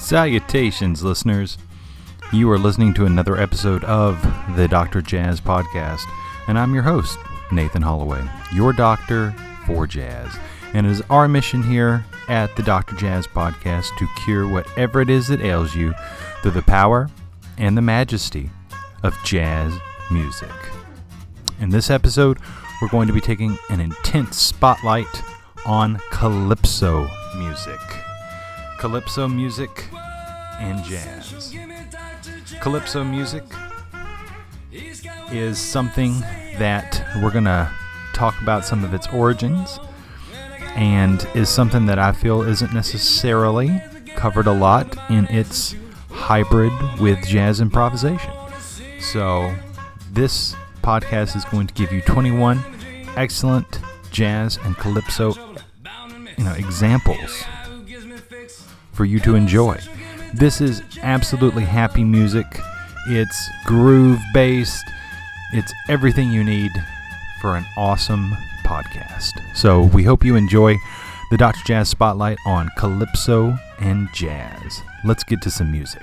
Salutations, listeners. You are listening to another episode of the Dr. Jazz Podcast, and I'm your host, Nathan Holloway, your doctor for jazz. And it is our mission here at the Dr. Jazz Podcast to cure whatever it is that ails you through the power and the majesty of jazz music. In this episode, we're going to be taking an intense spotlight on calypso music. Calypso music and jazz. Calypso music is something that we're going to talk about some of its origins and is something that I feel isn't necessarily covered a lot in its hybrid with jazz improvisation. So, this podcast is going to give you 21 excellent jazz and calypso you know examples for you to enjoy. This is absolutely happy music. It's groove based. It's everything you need for an awesome podcast. So we hope you enjoy the Dr. Jazz Spotlight on Calypso and Jazz. Let's get to some music.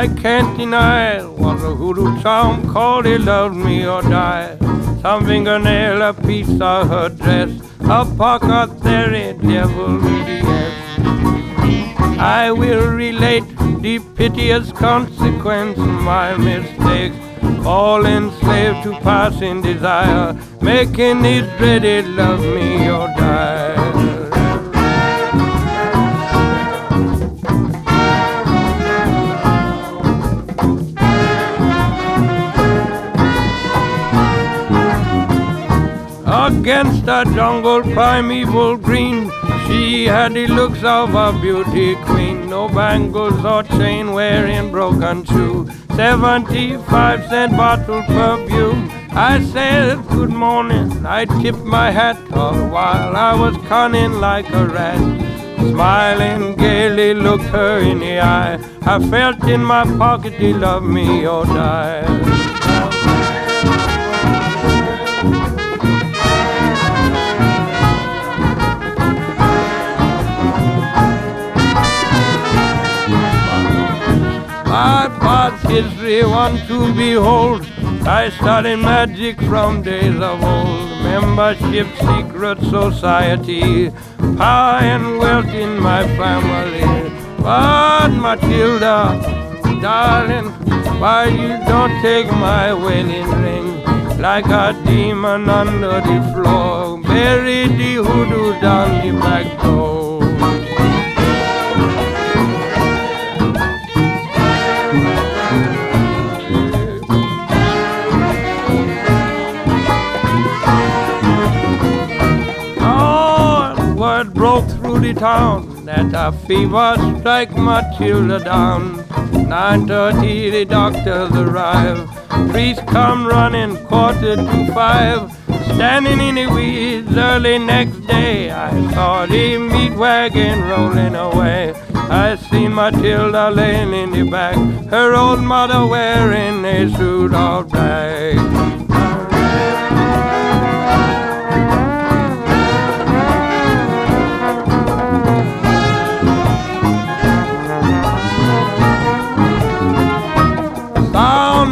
I can't deny it. was a hoodoo charm called He Loved Me or Die. Some fingernail, a piece of her dress, a pocket theory, devil yes. I will relate the piteous consequence of my mistakes. Falling slave to passing desire, making it ready love me the jungle primeval green, she had the looks of a beauty queen. No bangles or chain wearing broken shoe. 75 cent bottle perfume. I said good morning. I tipped my hat all while I was cunning like a rat. Smiling gaily, looked her in the eye. I felt in my pocket, he loved me or die. My past history one to behold. I studied magic from days of old. Membership, secret society, power and wealth in my family. But Matilda, darling, why you don't take my wedding ring? Like a demon under the floor, bury the hoodoo down the back door. Town that a fever strike Matilda down. 9.30 the doctors arrive. Priest come running quarter to five. Standing in the weeds early next day, I saw the meat wagon rolling away. I seen Matilda laying in the back, her old mother wearing a suit of black.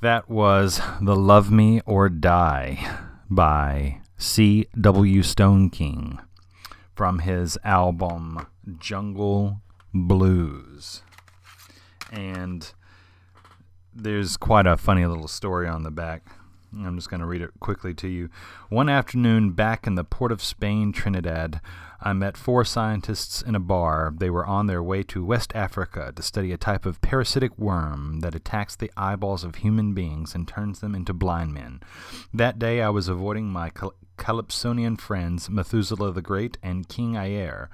That was The Love Me or Die by C.W. Stone King from his album Jungle Blues. And there's quite a funny little story on the back. I'm just going to read it quickly to you. One afternoon back in the port of Spain, Trinidad, I met four scientists in a bar. They were on their way to West Africa to study a type of parasitic worm that attacks the eyeballs of human beings and turns them into blind men. That day I was avoiding my Calypsonian friends, Methuselah the Great and King Ayer,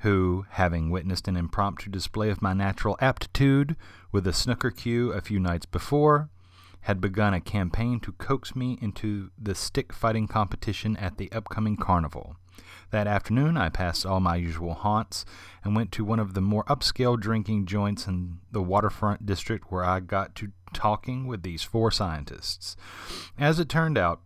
who, having witnessed an impromptu display of my natural aptitude with a snooker cue a few nights before, had begun a campaign to coax me into the stick fighting competition at the upcoming carnival. That afternoon, I passed all my usual haunts and went to one of the more upscale drinking joints in the waterfront district where I got to talking with these four scientists. As it turned out,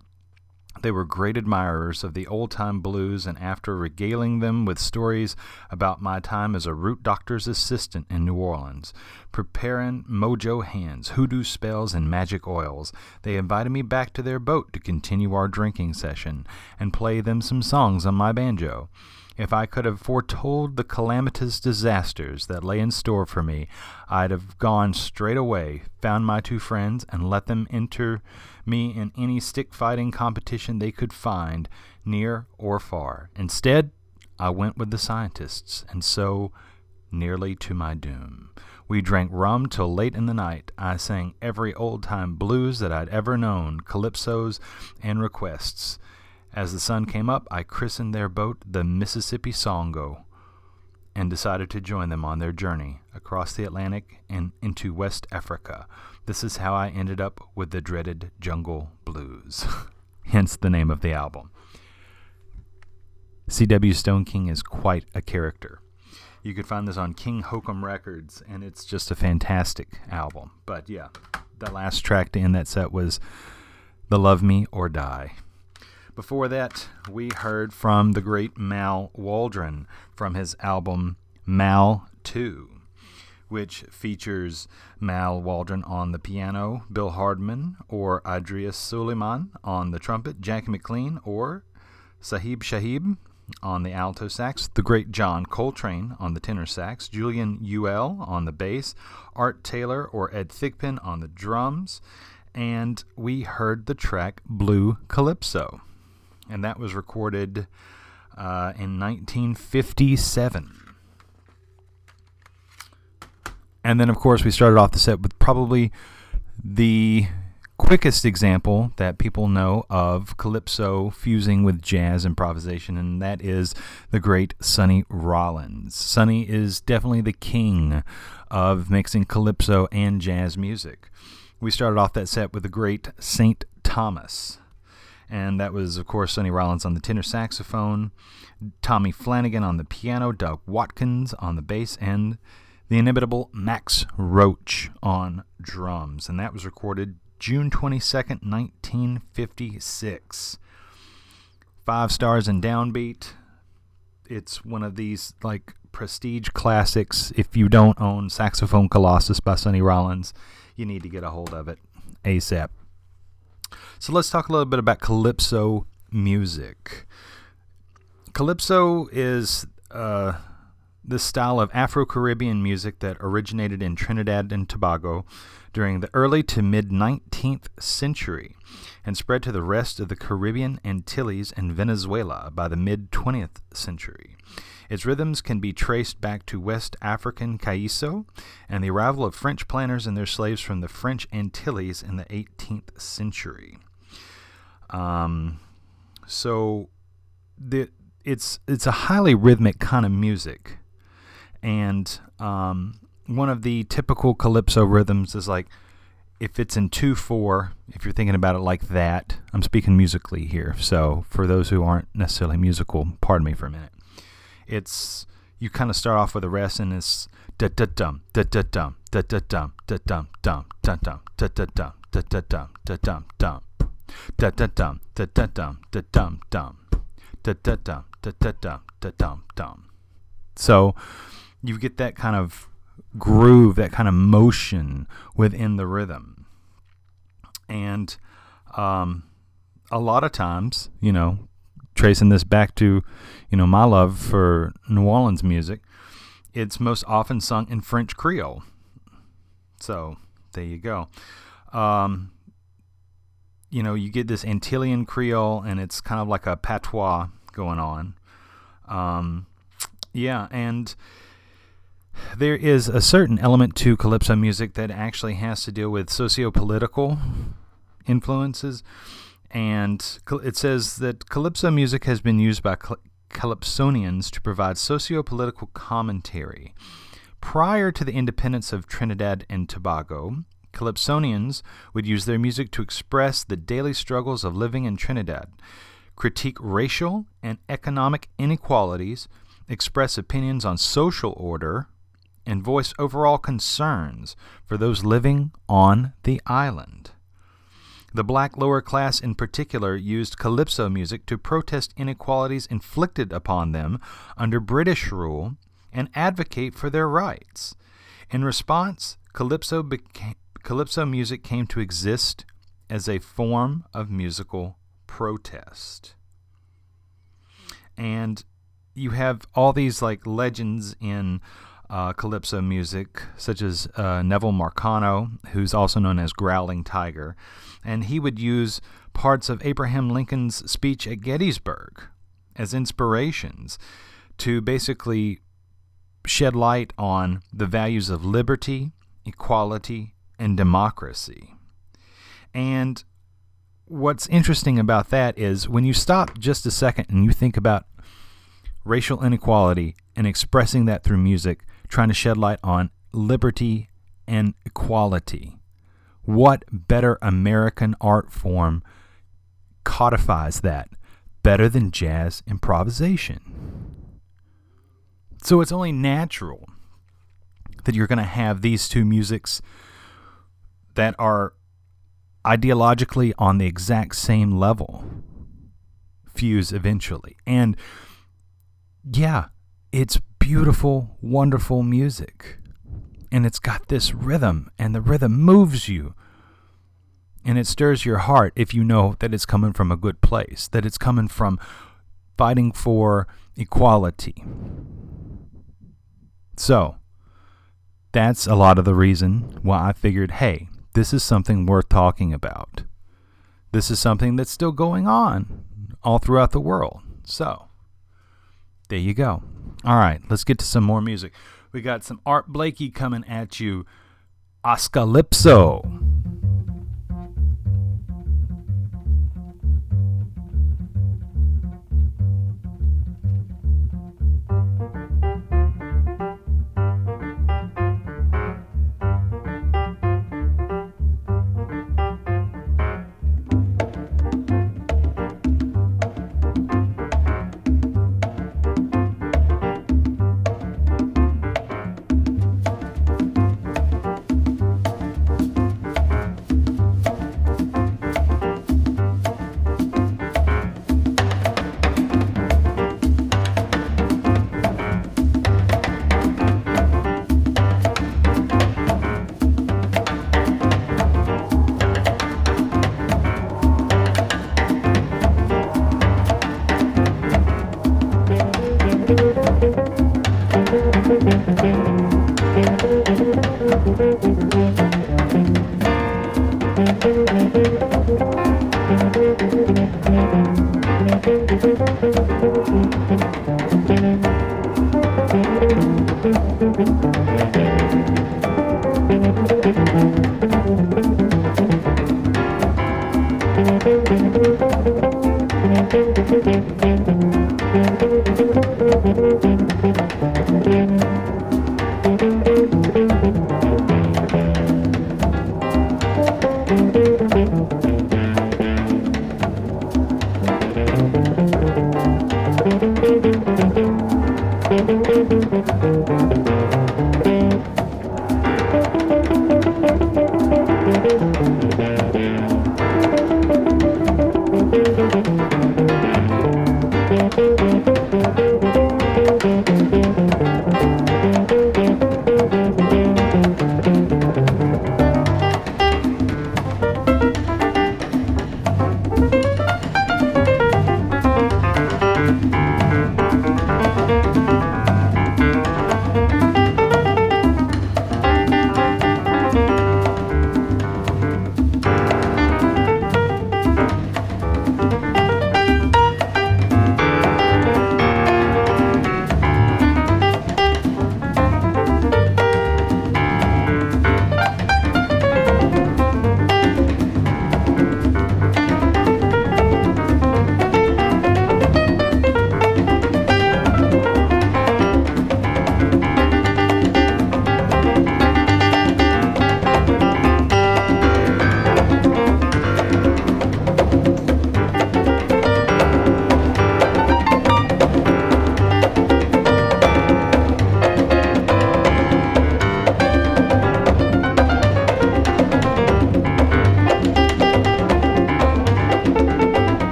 they were great admirers of the old time blues, and after regaling them with stories about my time as a root doctor's assistant in New Orleans, preparing mojo hands, hoodoo spells, and magic oils, they invited me back to their boat to continue our drinking session and play them some songs on my banjo. If I could have foretold the calamitous disasters that lay in store for me, I'd have gone straight away, found my two friends, and let them enter me in any stick fighting competition they could find, near or far. Instead, I went with the scientists, and so nearly to my doom. We drank rum till late in the night. I sang every old time blues that I'd ever known, calypsos and requests. As the sun came up, I christened their boat the Mississippi Songo and decided to join them on their journey across the Atlantic and into West Africa. This is how I ended up with the dreaded Jungle Blues, hence the name of the album. C.W. Stone King is quite a character. You could find this on King Hokum Records, and it's just a fantastic album. But yeah, the last track to end that set was The Love Me or Die. Before that, we heard from the great Mal Waldron from his album Mal 2, which features Mal Waldron on the piano, Bill Hardman or Idrees Sulieman on the trumpet, Jackie McLean or Sahib Shihab on the alto sax, the great John Coltrane on the tenor sax, Julian Euell on the bass, Art Taylor or Ed Thigpen on the drums, and we heard the track Blue Calypso and that was recorded uh, in 1957. And then, of course, we started off the set with probably the quickest example that people know of calypso fusing with jazz improvisation, and that is the great Sonny Rollins. Sonny is definitely the king of mixing calypso and jazz music. We started off that set with the great St. Thomas and that was, of course, Sonny Rollins on the tenor saxophone, Tommy Flanagan on the piano, Doug Watkins on the bass, and the inimitable Max Roach on drums. And that was recorded June 22nd, 1956. Five stars and downbeat. It's one of these, like, prestige classics. If you don't own Saxophone Colossus by Sonny Rollins, you need to get a hold of it ASAP. So let's talk a little bit about calypso music. Calypso is uh, this style of Afro Caribbean music that originated in Trinidad and Tobago during the early to mid 19th century and spread to the rest of the Caribbean, Antilles, and Venezuela by the mid 20th century. Its rhythms can be traced back to West African calypso and the arrival of French planters and their slaves from the French Antilles in the 18th century. Um, so the, it's it's a highly rhythmic kind of music, and um, one of the typical calypso rhythms is like if it's in 2 4, if you're thinking about it like that, I'm speaking musically here. So for those who aren't necessarily musical, pardon me for a minute it's you kind of start off with a rest and it's da da dum da da dum da da dum da dum dum da dum da da dum da da dum da dum dum da da dum da da dum da dum dum da da dum da da dum da dum dum so you get that kind of groove that kind of motion within the rhythm and um, a lot of times you know tracing this back to, you know, my love for New Orleans music, it's most often sung in French Creole. So there you go. Um, you know, you get this Antillean Creole, and it's kind of like a patois going on. Um, yeah, and there is a certain element to calypso music that actually has to deal with socio political influences and it says that calypso music has been used by calypsonians to provide socio-political commentary. Prior to the independence of Trinidad and Tobago, calypsonians would use their music to express the daily struggles of living in Trinidad, critique racial and economic inequalities, express opinions on social order, and voice overall concerns for those living on the island. The black lower class in particular used calypso music to protest inequalities inflicted upon them under British rule and advocate for their rights. In response, calypso, beca- calypso music came to exist as a form of musical protest. And you have all these like legends in uh, calypso music, such as uh, Neville Marcano, who's also known as Growling Tiger, and he would use parts of Abraham Lincoln's speech at Gettysburg as inspirations to basically shed light on the values of liberty, equality, and democracy. And what's interesting about that is when you stop just a second and you think about racial inequality and expressing that through music, trying to shed light on liberty and equality. What better American art form codifies that better than jazz improvisation? So it's only natural that you're going to have these two musics that are ideologically on the exact same level fuse eventually. And yeah, it's beautiful, wonderful music. And it's got this rhythm, and the rhythm moves you. And it stirs your heart if you know that it's coming from a good place, that it's coming from fighting for equality. So, that's a lot of the reason why I figured hey, this is something worth talking about. This is something that's still going on all throughout the world. So, there you go. All right, let's get to some more music. We got some Art Blakey coming at you. Oscalypso.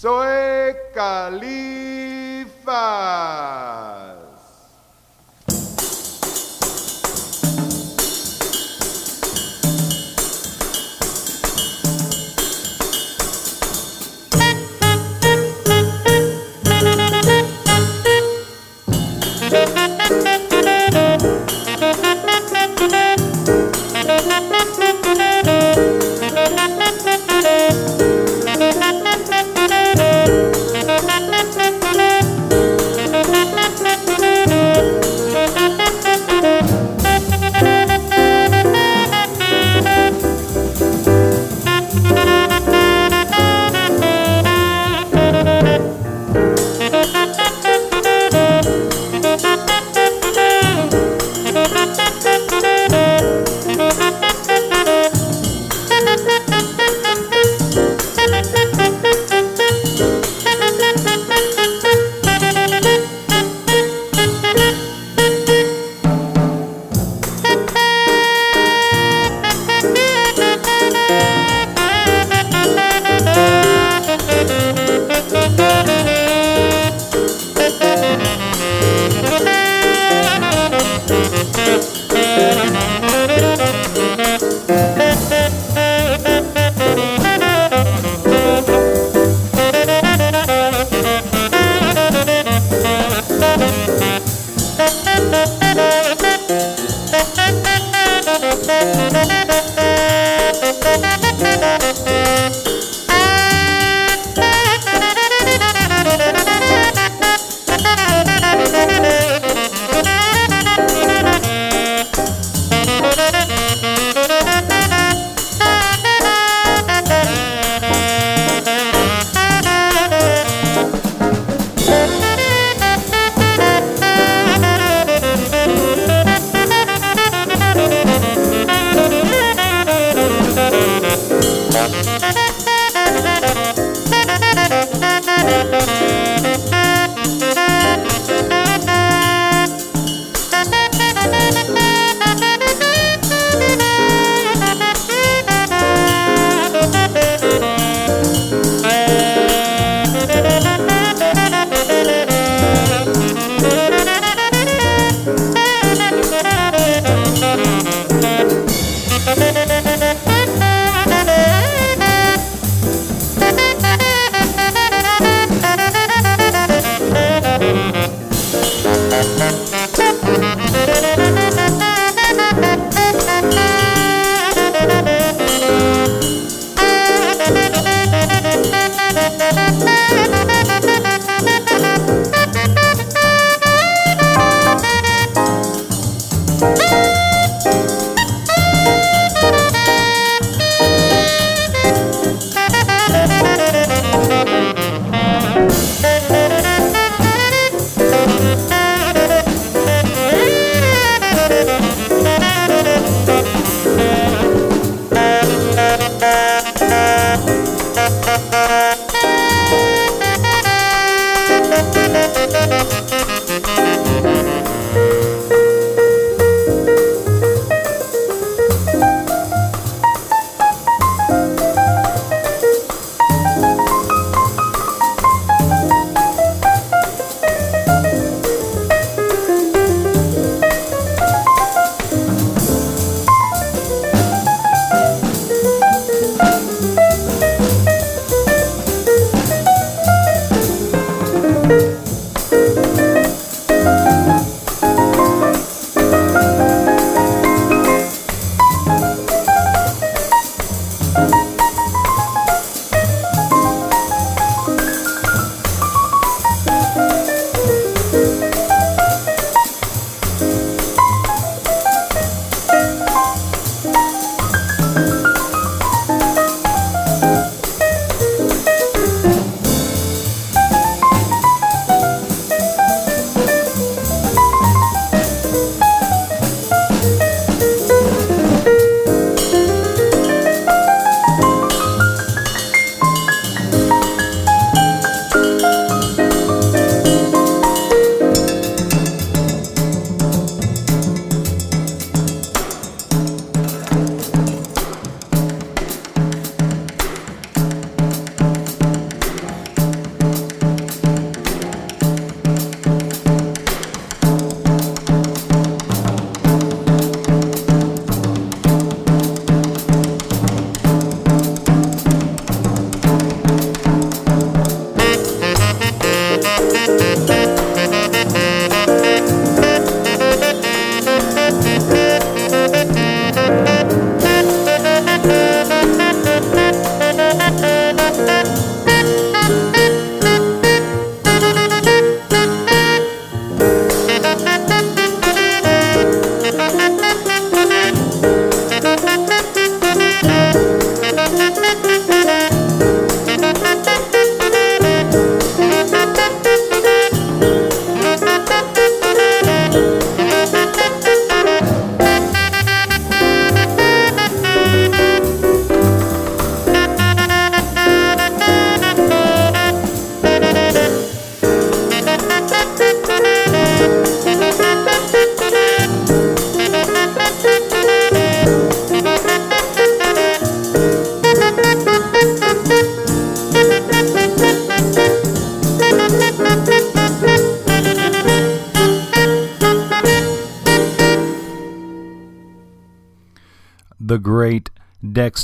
Soy Califas.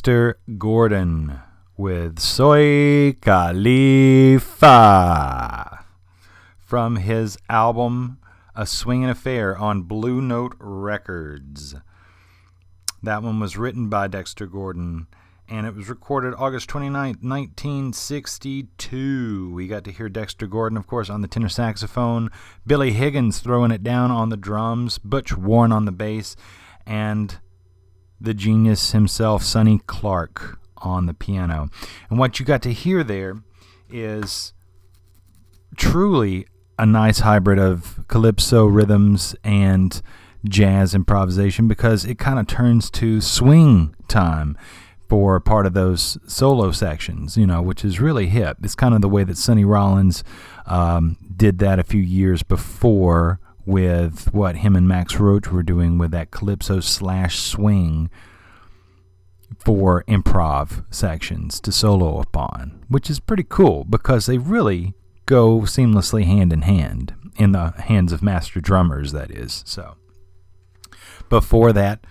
Dexter Gordon with Soy Califa from his album A Swingin' Affair on Blue Note Records. That one was written by Dexter Gordon and it was recorded August 29th, 1962. We got to hear Dexter Gordon, of course, on the tenor saxophone, Billy Higgins throwing it down on the drums, Butch Warren on the bass, and the genius himself, Sonny Clark, on the piano. And what you got to hear there is truly a nice hybrid of calypso rhythms and jazz improvisation because it kind of turns to swing time for part of those solo sections, you know, which is really hip. It's kind of the way that Sonny Rollins um, did that a few years before with what him and Max Roach were doing with that calypso slash swing for improv sections to solo upon, which is pretty cool because they really go seamlessly hand in hand in the hands of master drummers, that is. So before that,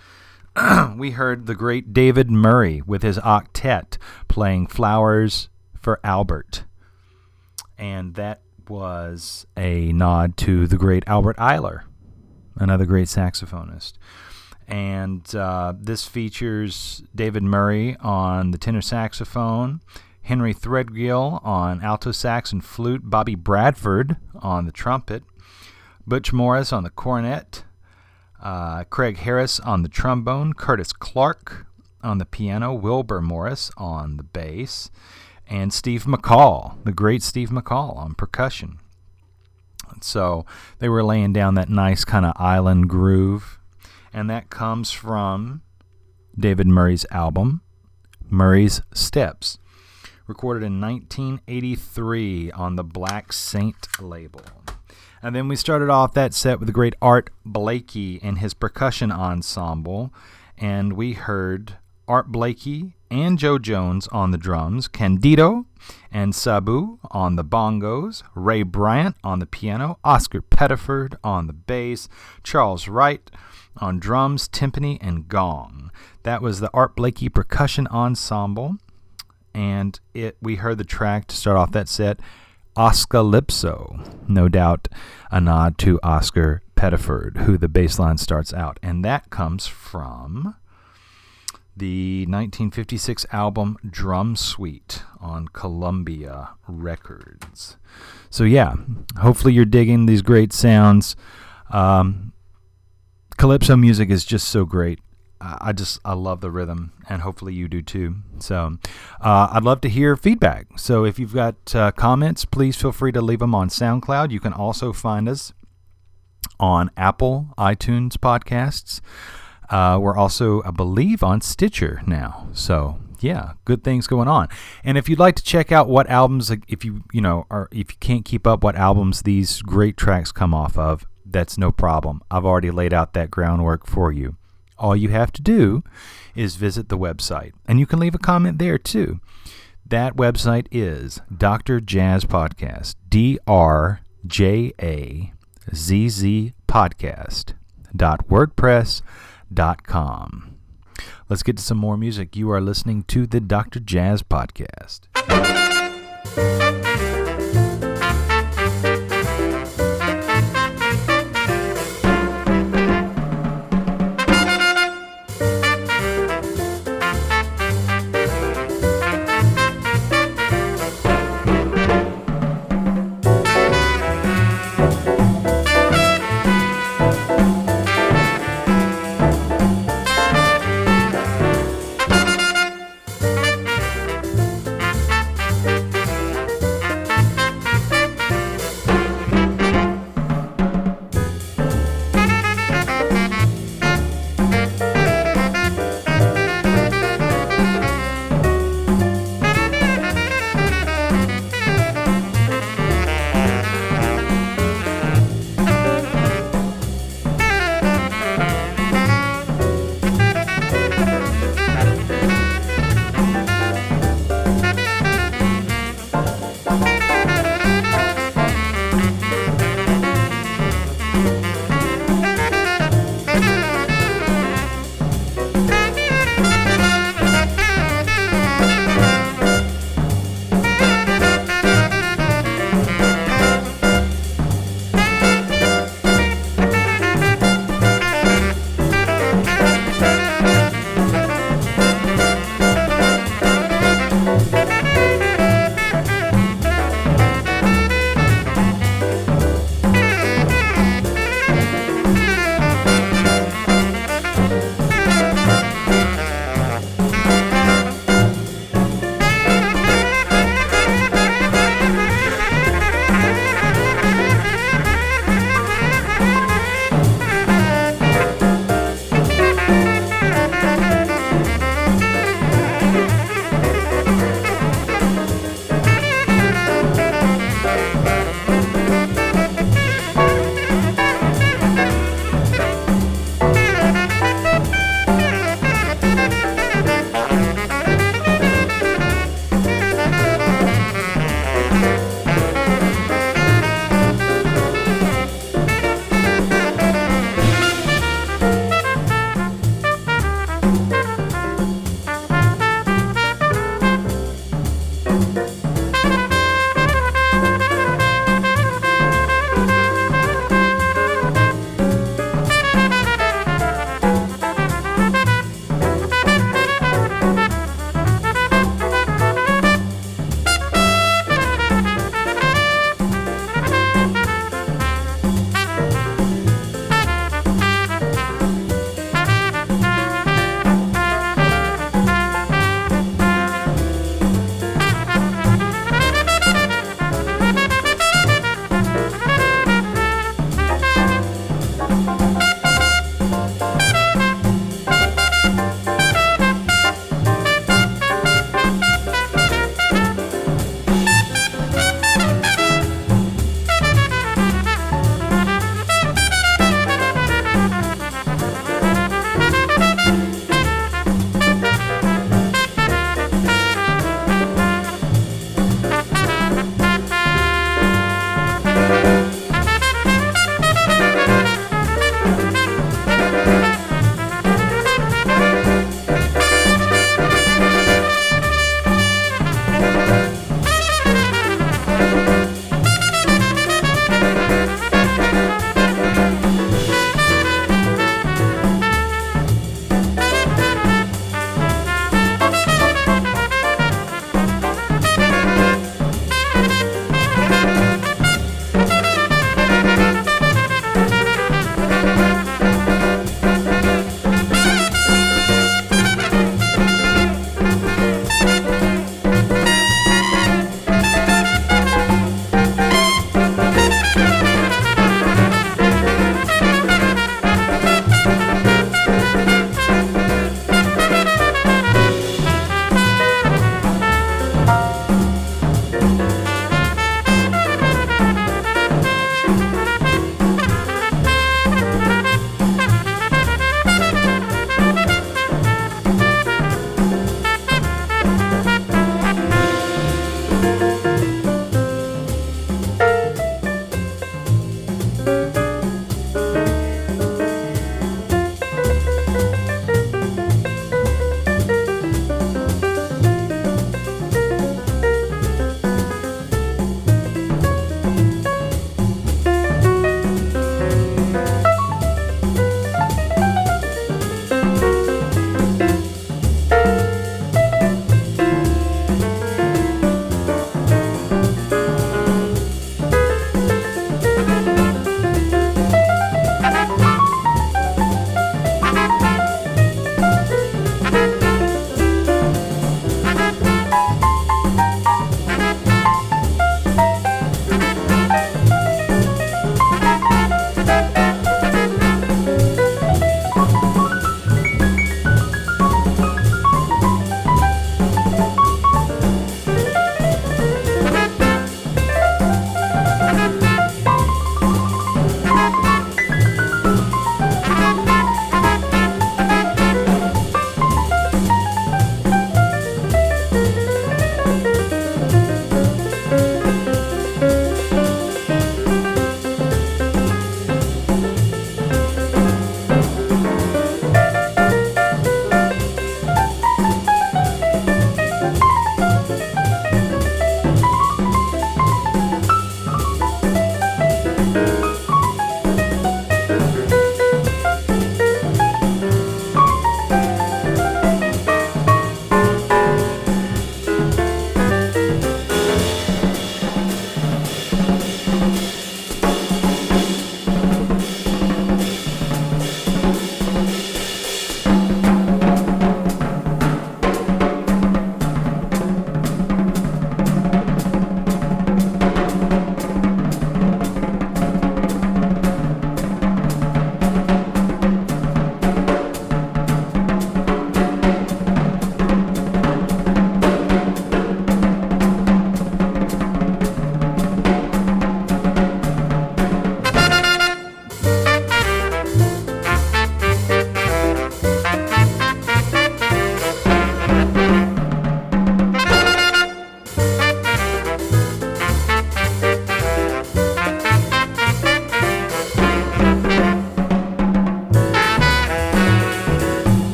we heard the great David Murray with his octet playing Flowers for Albert. And that was a nod to the great Albert Ayler, another great saxophonist. And uh, this features David Murray on the tenor saxophone, Henry Threadgill on alto sax and flute, Bobby Bradford on the trumpet, Butch Morris on the cornet, uh, Craig Harris on the trombone, Curtis Clark on the piano, Wilbur Morris on the bass, and Steve McCall, the great Steve McCall on percussion. So they were laying down that nice kind of island groove, and that comes from David Murray's album, Murray's Steps, recorded in 1983 on the Black Saint label. And then we started off that set with the great Art Blakey and his percussion ensemble. And we heard Art Blakey and Jo Jones on the drums, Candido and Sabu on the bongos, Ray Bryant on the piano, Oscar Pettiford on the bass, Charles Wright on drums, timpani, and gong. That was the Art Blakey Percussion Ensemble. And it we heard the track to start off that set Oscalypso, no doubt a nod to Oscar Pettiford, who the bass line starts out. And that comes from the 1956 album Drum Suite on Columbia Records. So, yeah, hopefully you're digging these great sounds. Um, calypso music is just so great. I just I love the rhythm, and hopefully you do too. So uh, I'd love to hear feedback. So if you've got uh, comments, please feel free to leave them on SoundCloud. You can also find us on Apple iTunes podcasts. Uh, we're also, I believe, on Stitcher now. So yeah, good things going on. And if you'd like to check out what albums, if you you know, or if you can't keep up what albums these great tracks come off of, that's no problem. I've already laid out that groundwork for you. All you have to do is visit the website, and you can leave a comment there too. That website is Dr. Jazz Podcast, D R J A Z Z Podcast dot WordPress dot. Let's get to some more music. You are listening to the Dr. Jazz Podcast.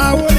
now.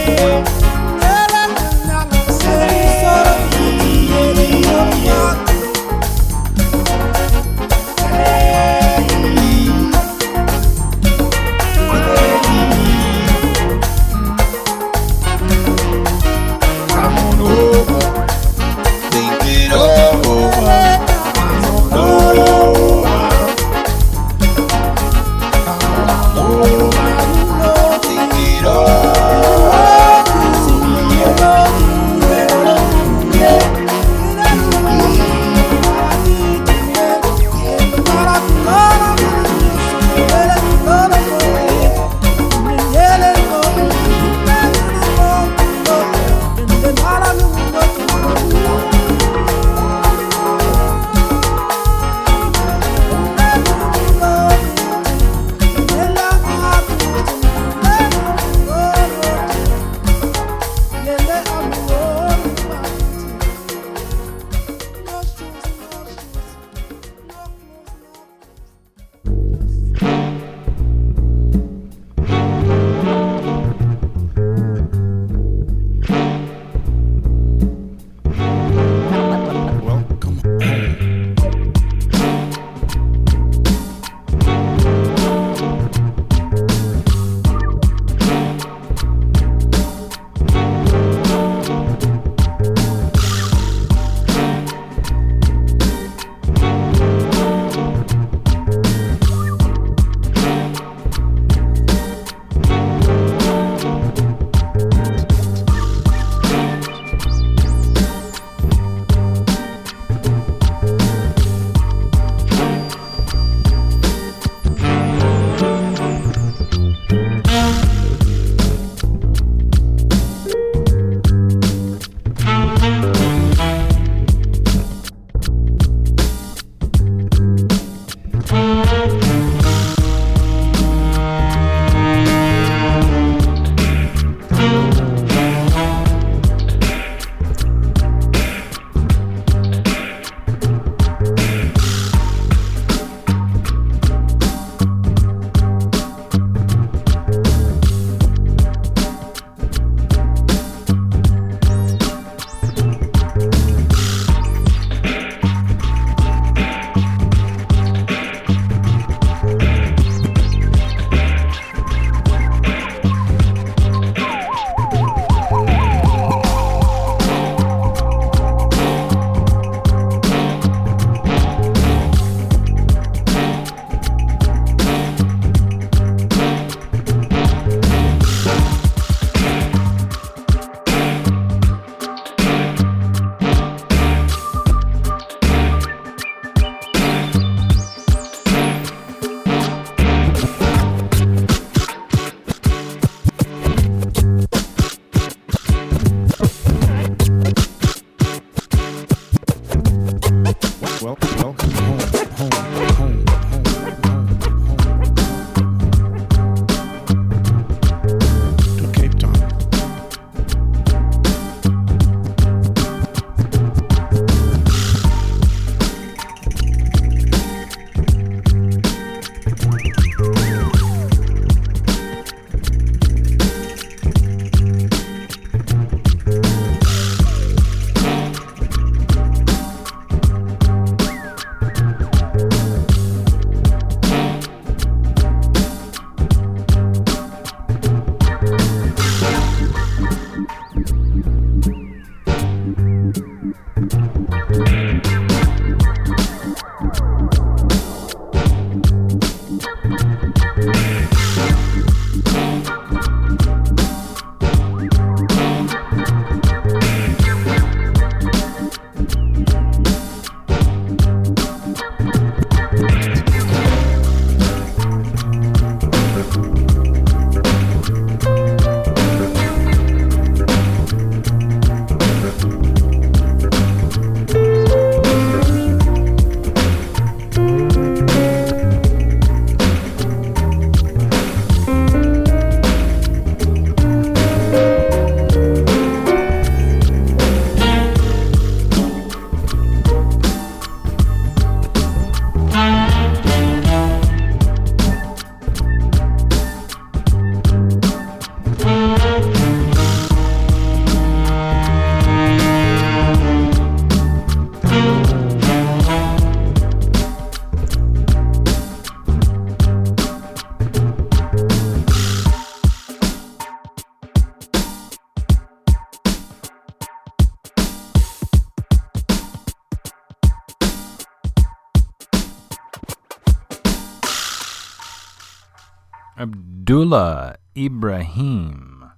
Abdullah Ibrahim,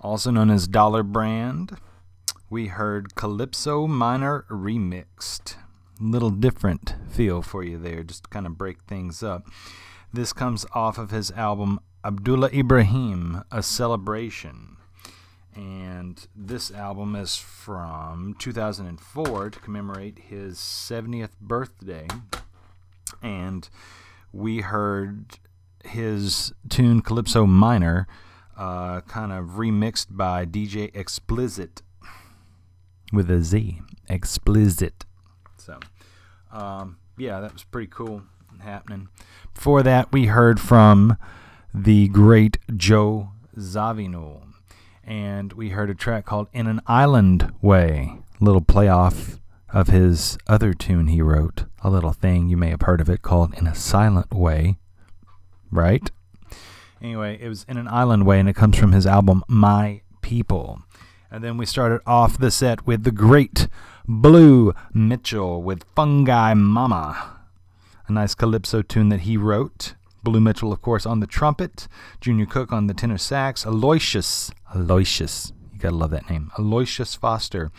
also known as Dollar Brand. We heard Calypso Minor Remixed. Little different feel for you there, just to kind of break things up. This comes off of his album Abdullah Ibrahim, A Celebration. And this album is from 2004 to commemorate his 70th birthday. And we heard his tune Calypso Minor, uh, kind of remixed by DJ Explicit with a Z. Explicit. So, um, yeah, that was pretty cool happening. Before that, we heard from the great Joe Zawinul. And we heard a track called In an Island Way, little playoff of his other tune he wrote, a little thing you may have heard of it called In a Silent Way, right? Anyway, it was In an Island Way, and it comes from his album My People. And then we started off the set with the great Blue Mitchell with Fungii Mama, a nice calypso tune that he wrote. Blue Mitchell, of course, on the trumpet, Junior Cook on the tenor sax, Aloysius, Aloysius, you gotta love that name, Aloysius Foster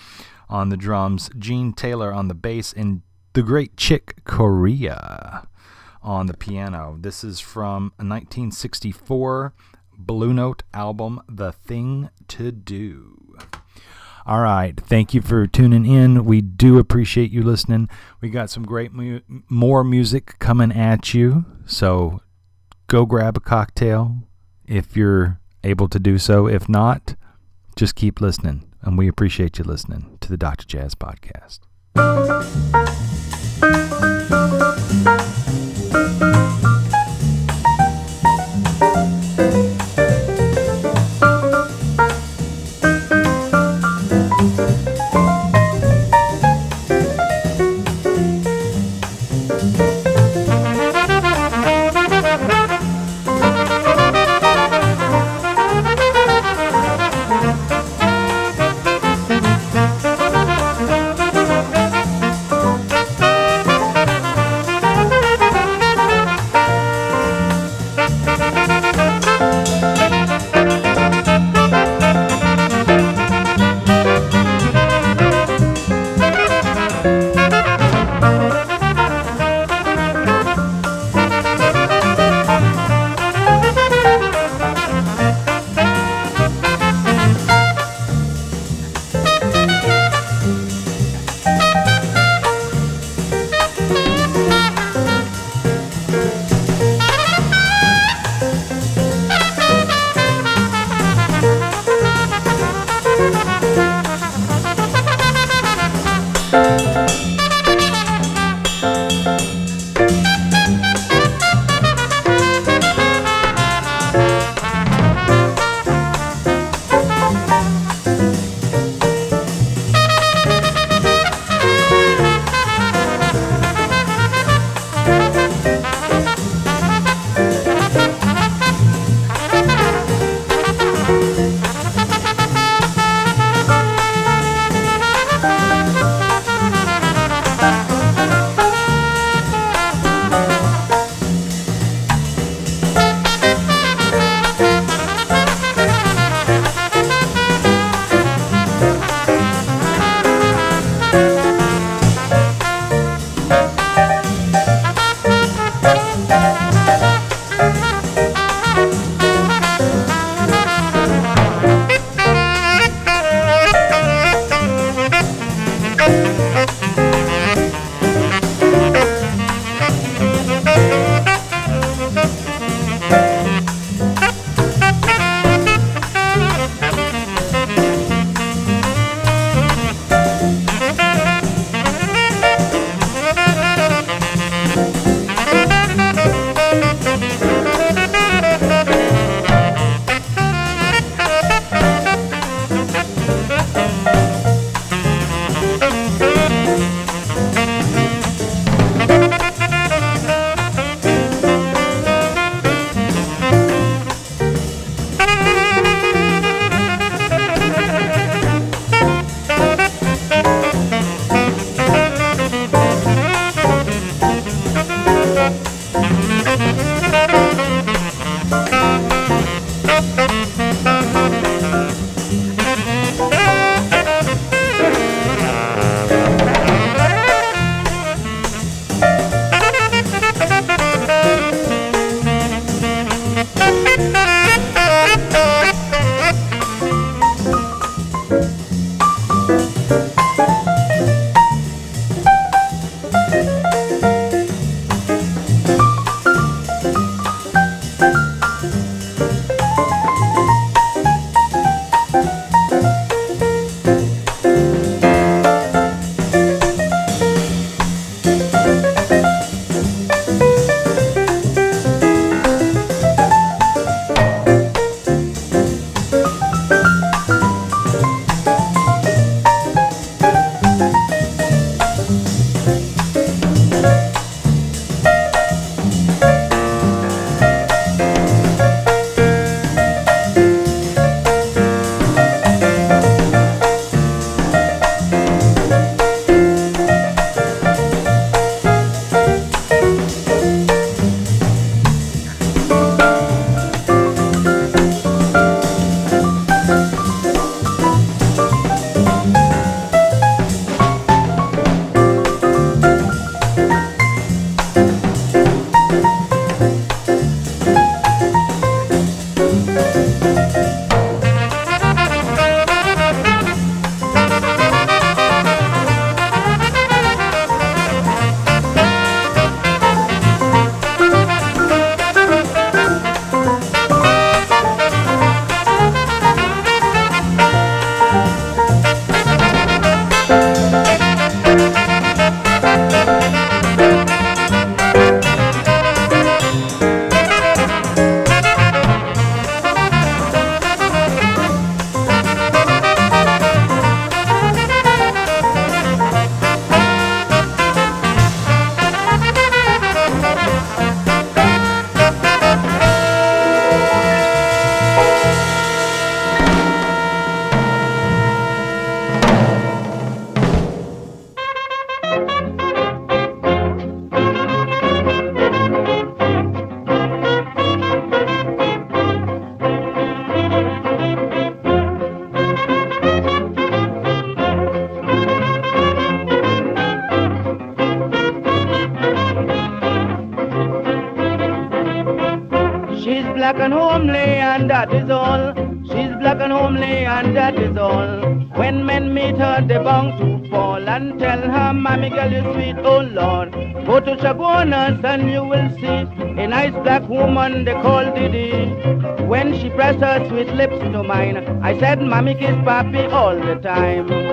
on the drums, Gene Taylor on the bass, and the great Chick Corea on the piano. This is from a 1964 Blue Note album, The Thing to Do. All right. Thank you for tuning in. We do appreciate you listening. We got some great mu- more music coming at you. So go grab a cocktail if you're able to do so. If not, just keep listening. And we appreciate you listening to the Dr. Jazz Podcast. Música Her sweet lips to mine, I said, Mommy kiss Papi all the time.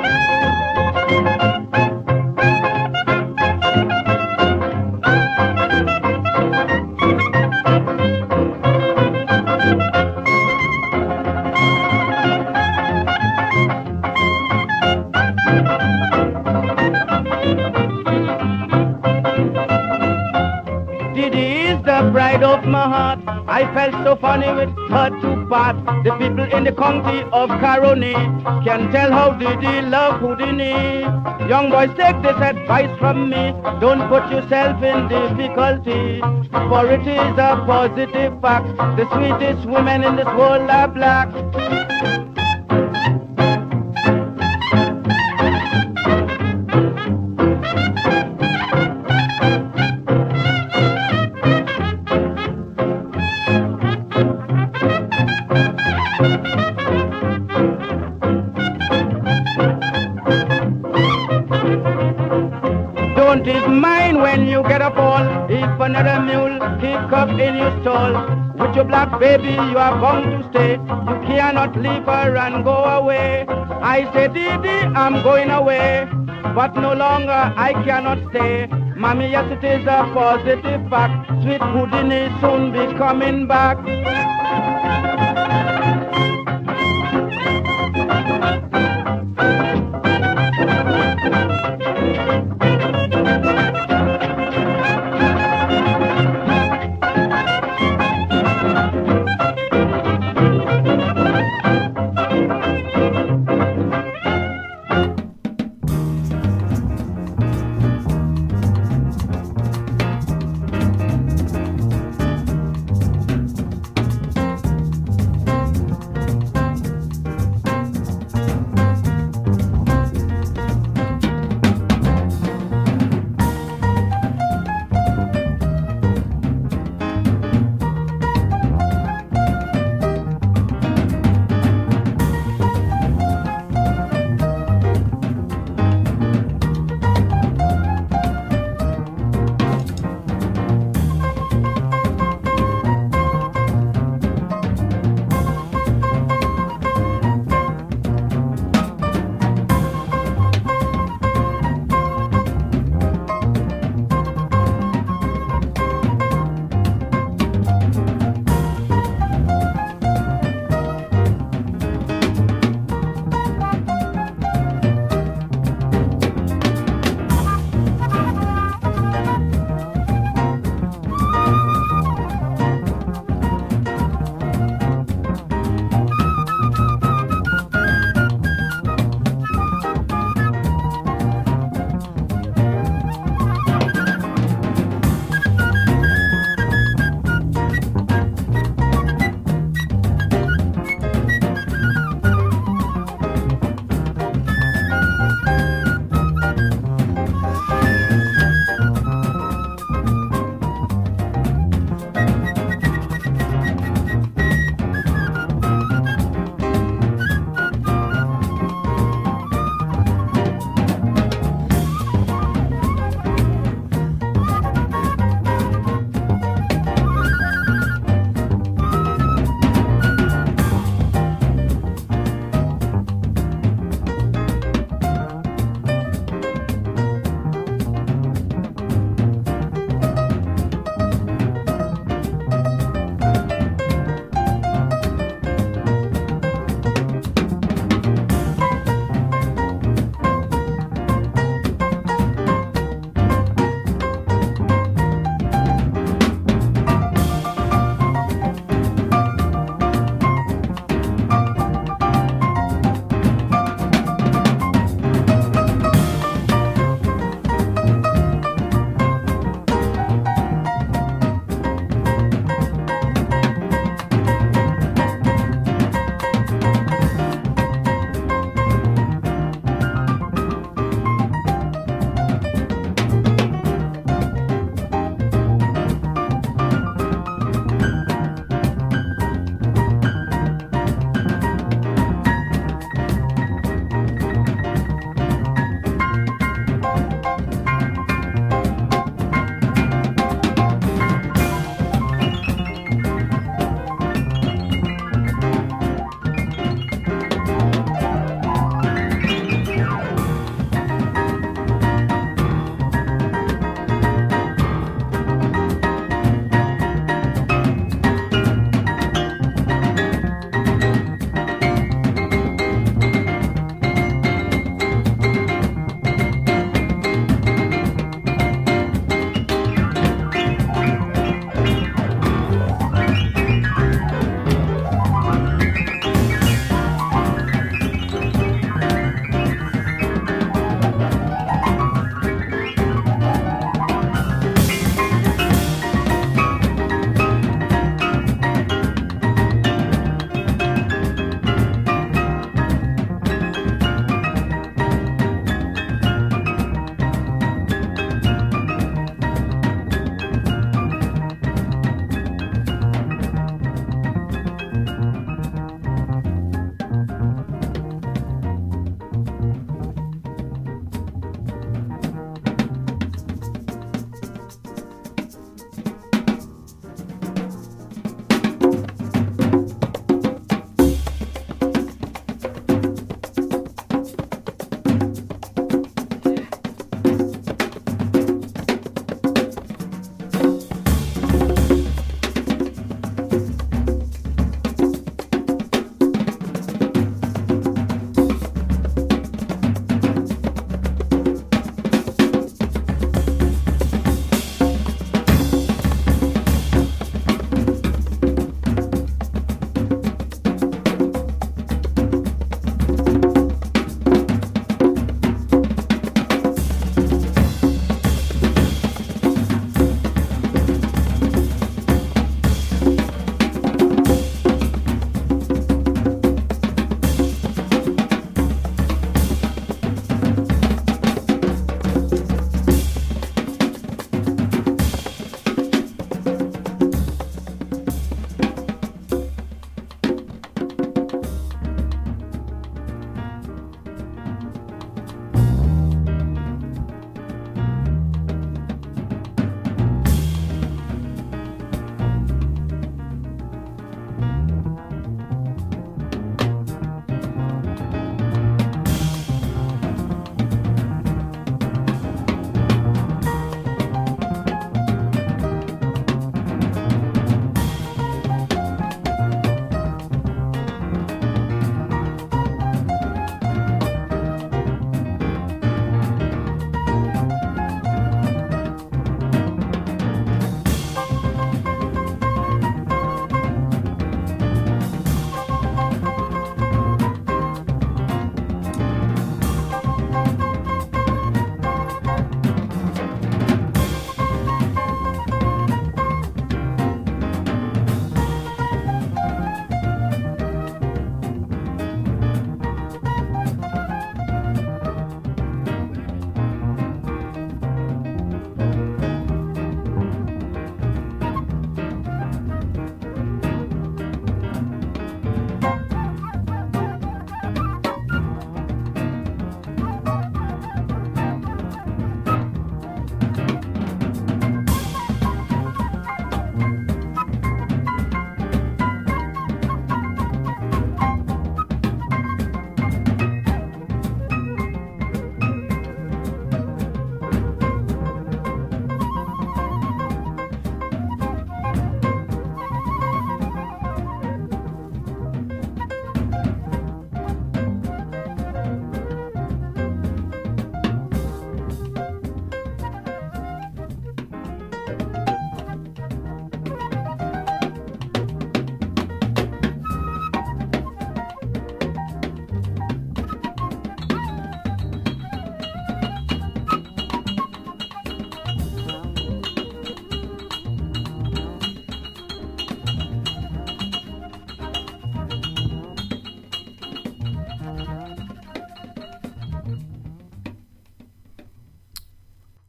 Bride of my heart. I felt so funny with her to part. The people in the county of Caroni can tell how did he love Houdini. Young boys, take this advice from me. Don't put yourself in difficulty, for it is a positive fact. The sweetest women in this world are black. Your stall. With your black baby, you are bound to stay. You cannot leave her and go away. I say, Didi, I'm going away. But no longer I cannot stay. Mommy, yes, it is a positive fact. Sweet Houdini soon be coming back.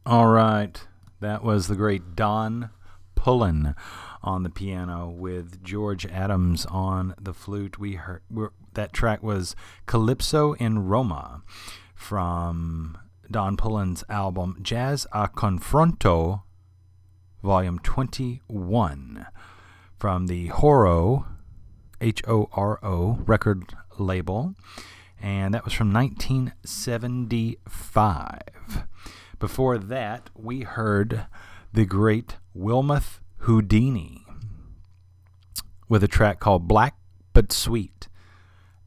All right. That was the great Don Pullen on the piano with George Adams on the flute. We heard that track was Calypso in Roma from Don Pullen's album Jazz a Confronto, Volume 21, from the Horo, H O R O, record label. And that was from 1975. Before that, we heard the great Wilmoth Houdini with a track called Black But Sweet.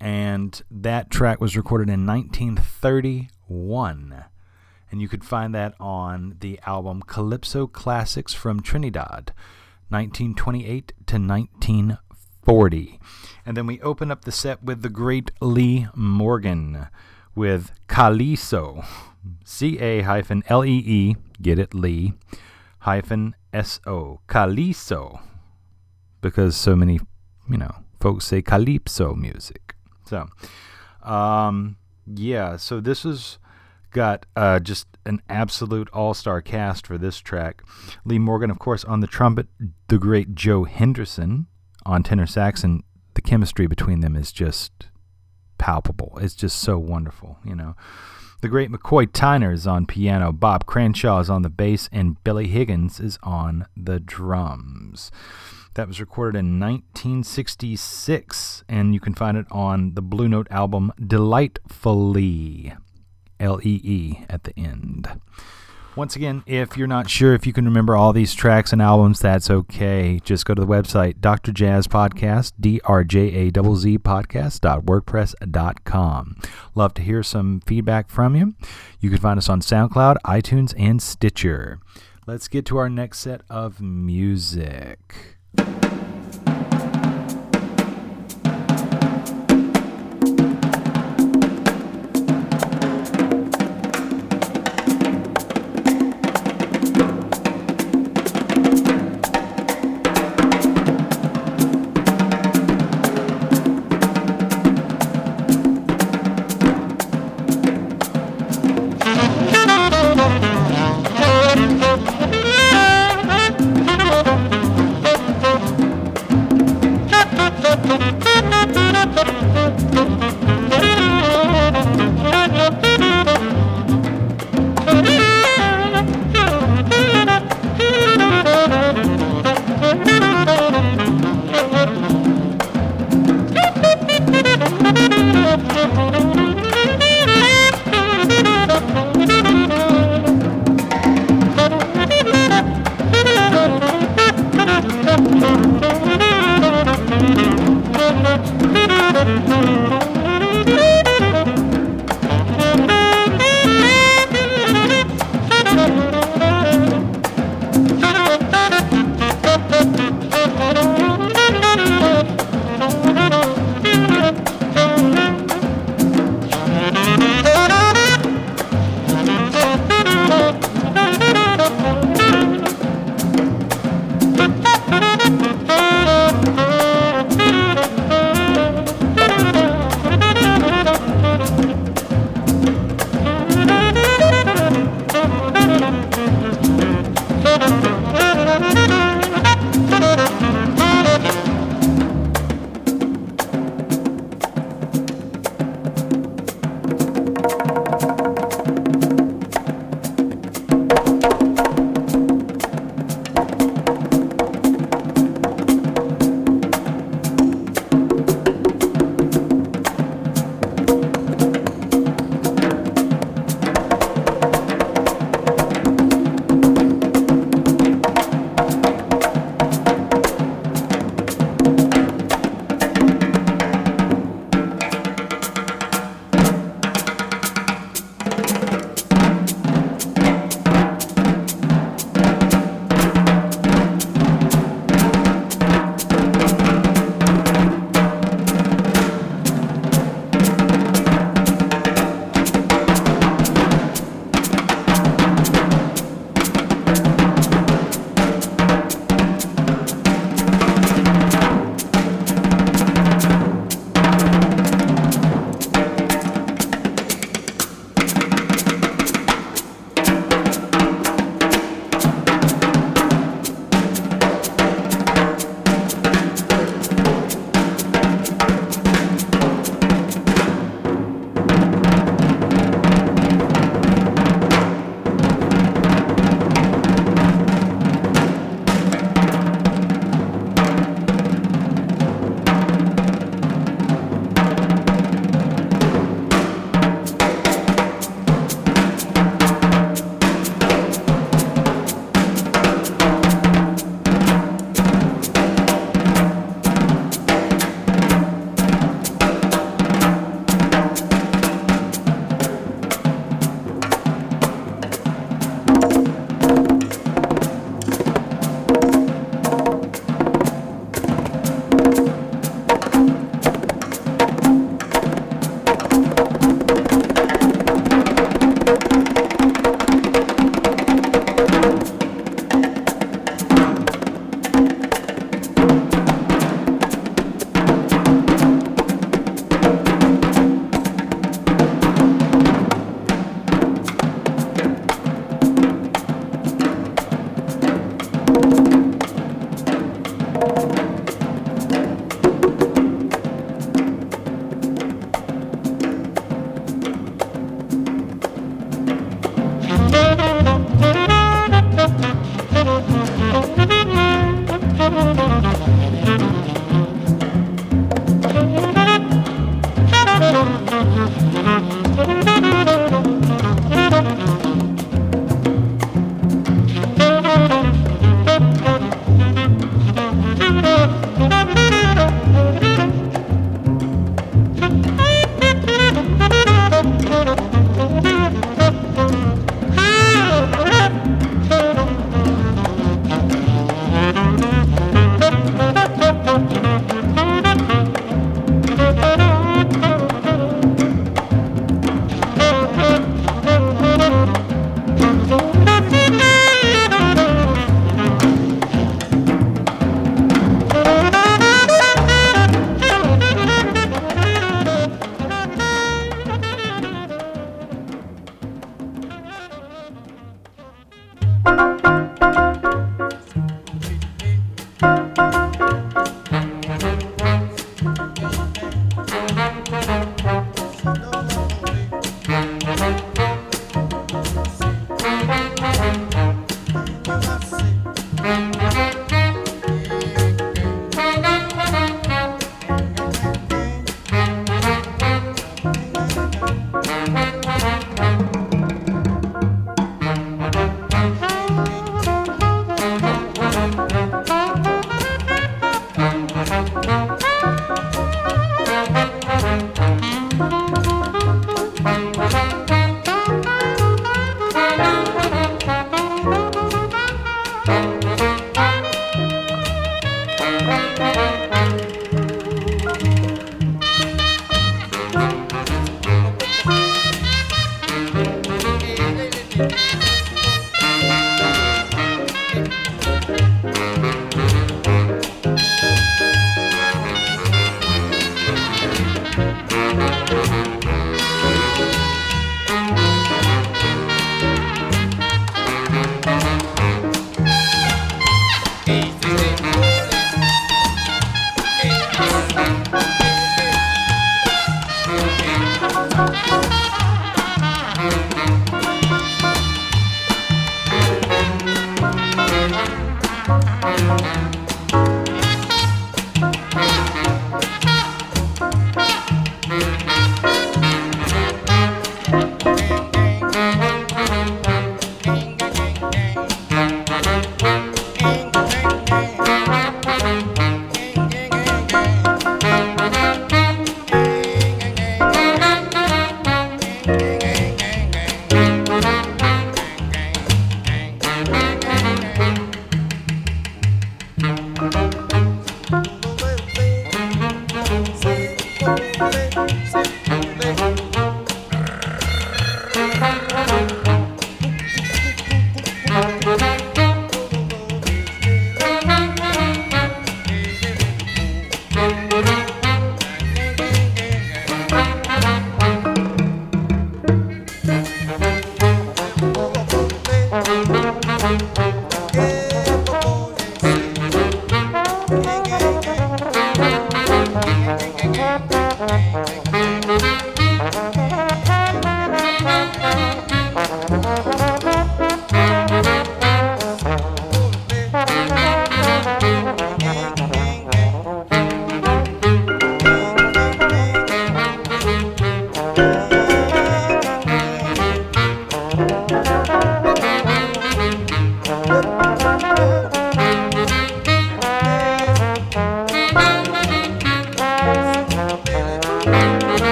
And that track was recorded in 1931. And you could find that on the album Calypso Classics from Trinidad, 1928 to 1940. And then we open up the set with the great Lee Morgan with Ca-Lee-So C A hyphen L E E, get it, Lee, hyphen S O, Calypso, because so many, you know, folks say calypso music. So, um, yeah, so this has got uh, just an absolute all star cast for this track. Lee Morgan, of course, on the trumpet, the great Joe Henderson on tenor sax, and the chemistry between them is just palpable. It's just so wonderful, you know. The great McCoy Tyner is on piano, Bob Cranshaw is on the bass, and Billy Higgins is on the drums. That was recorded in 1966, and you can find it on the Blue Note album Delightfulee. L E E at the end. Once again, if you're not sure if you can remember all these tracks and albums, that's okay. Just go to the website, Dr. Jazz Podcast, D R J A Z Z podcast.wordpress.com. Love to hear some feedback from you. You can find us on SoundCloud, iTunes, and Stitcher. Let's get to our next set of music.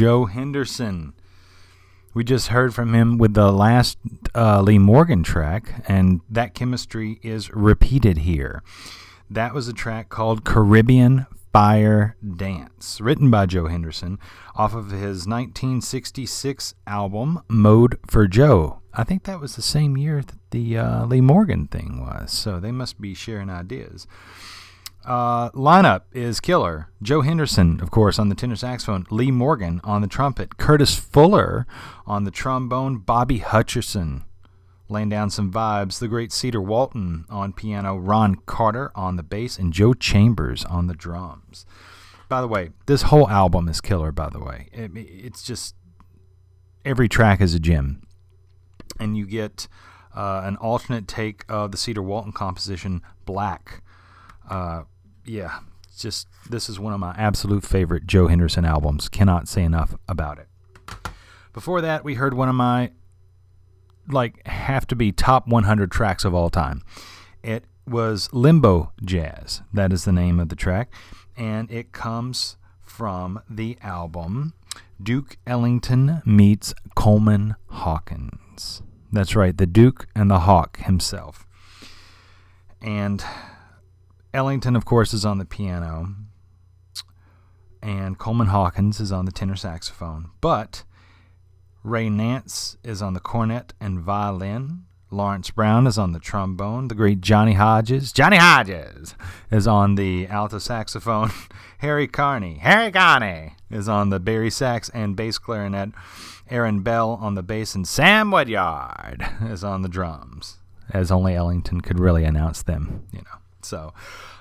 Joe Henderson. We just heard from him with the last uh, Lee Morgan track, and that chemistry is repeated here. That was a track called Caribbean Fire Dance, written by Joe Henderson off of his 1966 album Mode for Joe. I think that was the same year that the uh, Lee Morgan thing was, so they must be sharing ideas. Uh, lineup is killer. Joe Henderson, of course, on the tenor saxophone. Lee Morgan on the trumpet. Curtis Fuller on the trombone. Bobby Hutcherson laying down some vibes. The great Cedar Walton on piano. Ron Carter on the bass. And Joe Chambers on the drums. By the way, this whole album is killer, by the way. It, it's just every track is a gem. And you get uh, an alternate take of the Cedar Walton composition, Black. Uh, yeah, just this is one of my absolute favorite Joe Henderson albums. Cannot say enough about it. Before that, we heard one of my like have to be top 100 tracks of all time. It was Limbo Jazz. That is the name of the track, and it comes from the album Duke Ellington meets Coleman Hawkins. That's right, the Duke and the Hawk himself. And Ellington, of course, is on the piano, and Coleman Hawkins is on the tenor saxophone. But Ray Nance is on the cornet and violin. Lawrence Brown is on the trombone. The great Johnny Hodges, Johnny Hodges, is on the alto saxophone. Harry Carney, Harry Carney, is on the bari sax and bass clarinet. Aaron Bell on the bass, and Sam Woodyard is on the drums, as only Ellington could really announce them, you know. So,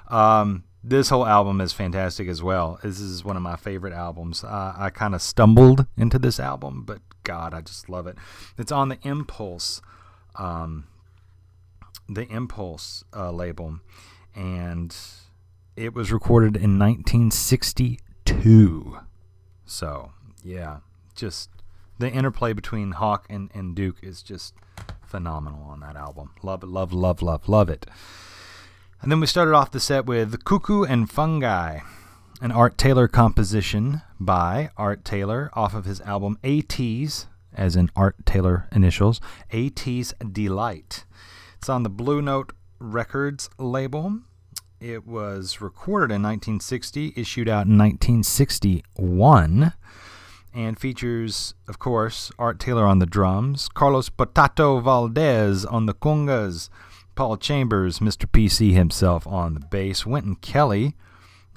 um, this whole album is fantastic as well. This is one of my favorite albums. Uh, I kind of stumbled into this album, but God, I just love it. It's on the Impulse, um, the Impulse uh, label, and it was recorded in 1962. So, yeah, just the interplay between Hawk and, and Duke is just phenomenal on that album. Love it, love, love, love, love it. And then we started off the set with Cookoo and Fungi, an Art Taylor composition by Art Taylor off of his album AT's, as in Art Taylor initials, AT's Delight. It's on the Blue Note Records label. It was recorded in 1960, issued out in 1961, and features, of course, Art Taylor on the drums, Carlos Potato Valdez on the congas, Paul Chambers, Mr. PC himself on the bass, Wynton Kelly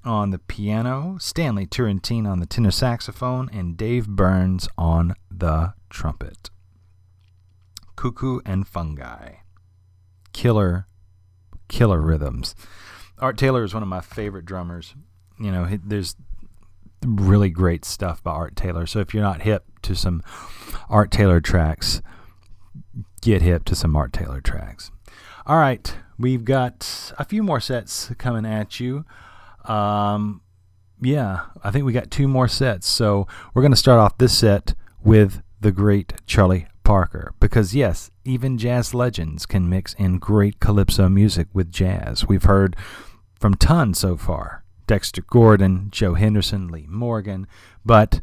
on the piano, Stanley Turrentine on the tenor saxophone, and Dave Burns on the trumpet. Cookoo and Fungi. Killer, killer rhythms. Art Taylor is one of my favorite drummers. You know, there's really great stuff by Art Taylor. So if you're not hip to some Art Taylor tracks, get hip to some Art Taylor tracks. All right, we've got a few more sets coming at you. Um, yeah, I think we got two more sets. So we're going to start off this set with the great Charlie Parker. Because, yes, even jazz legends can mix in great calypso music with jazz. We've heard from tons so far Dexter Gordon, Joe Henderson, Lee Morgan. But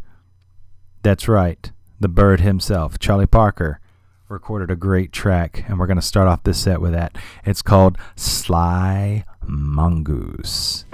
that's right, the bird himself, Charlie Parker recorded a great track, and we're going to start off this set with that. It's called Sly Mongoose.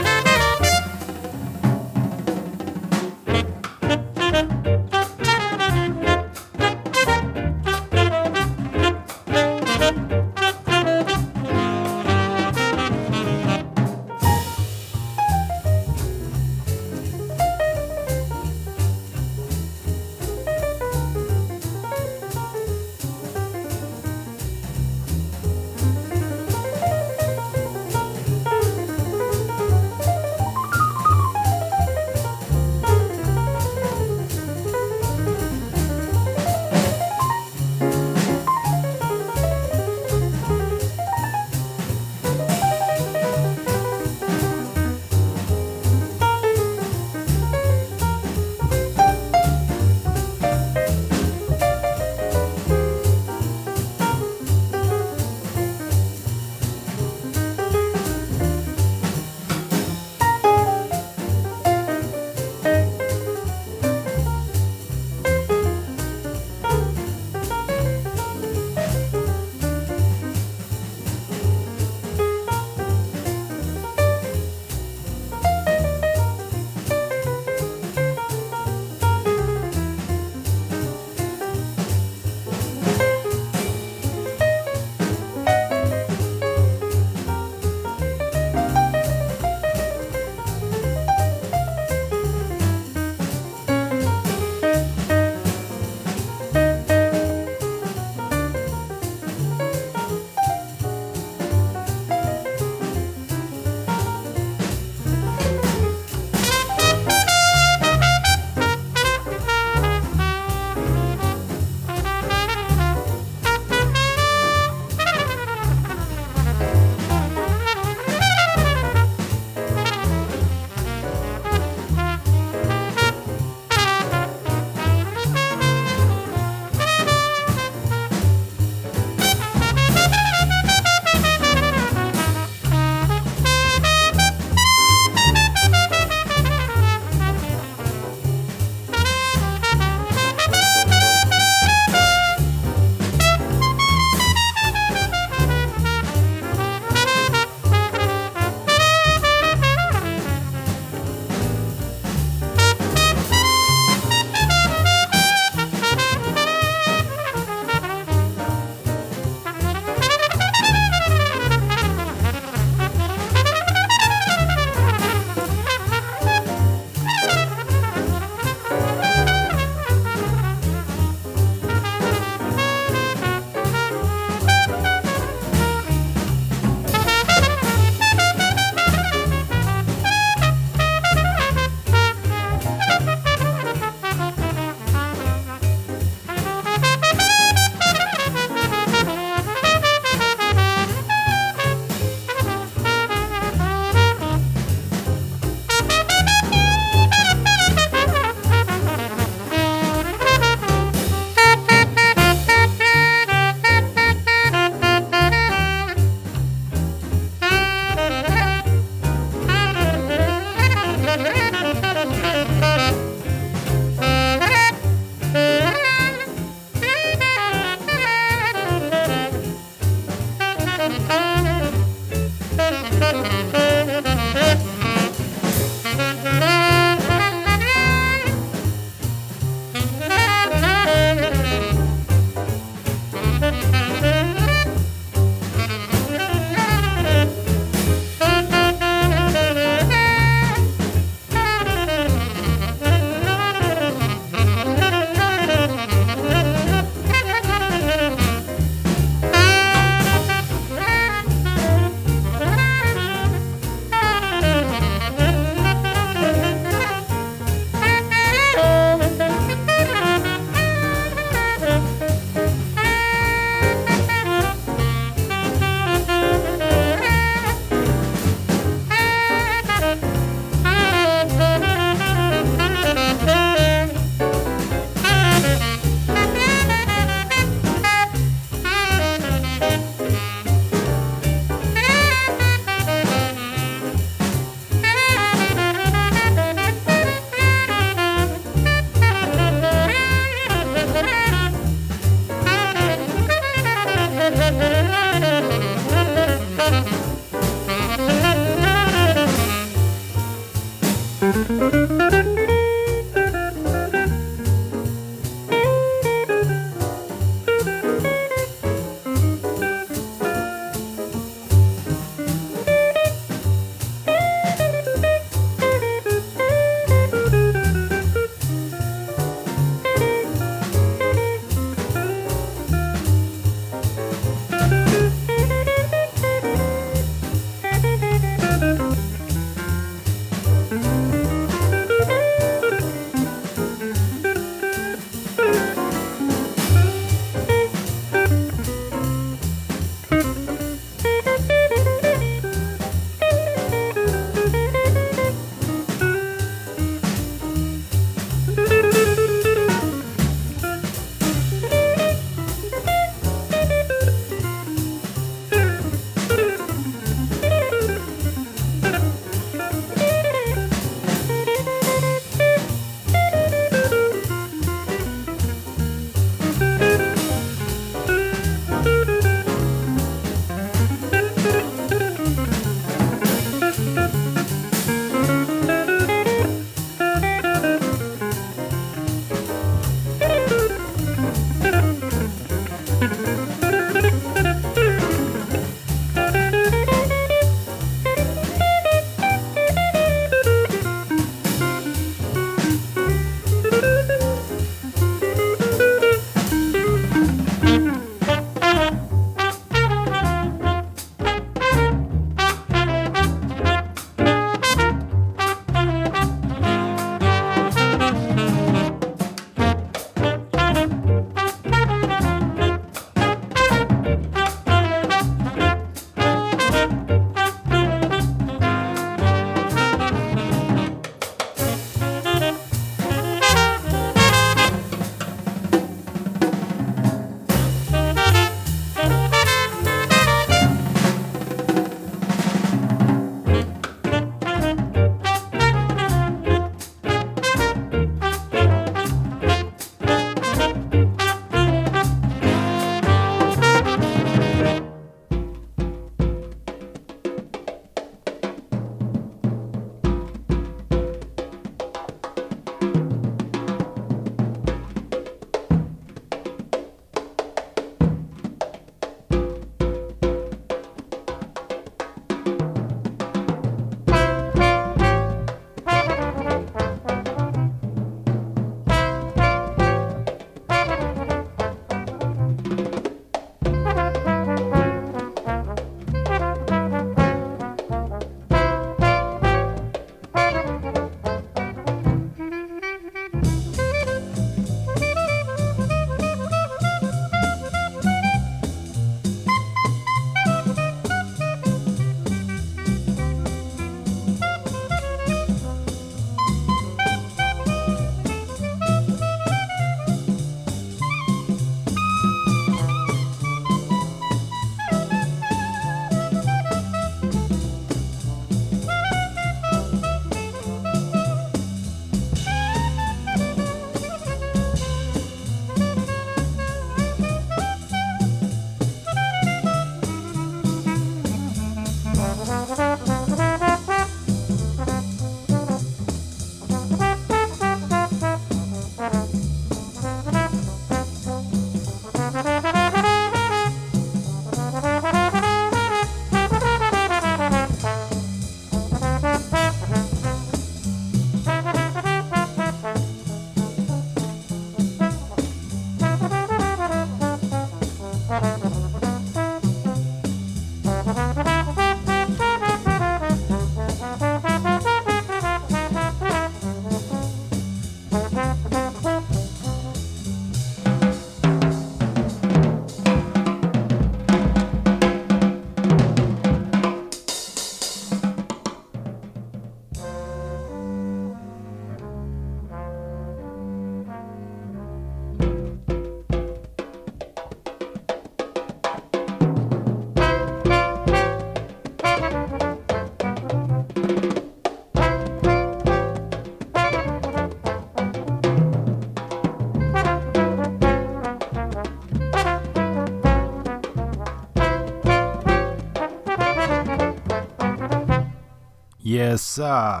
Yes, uh,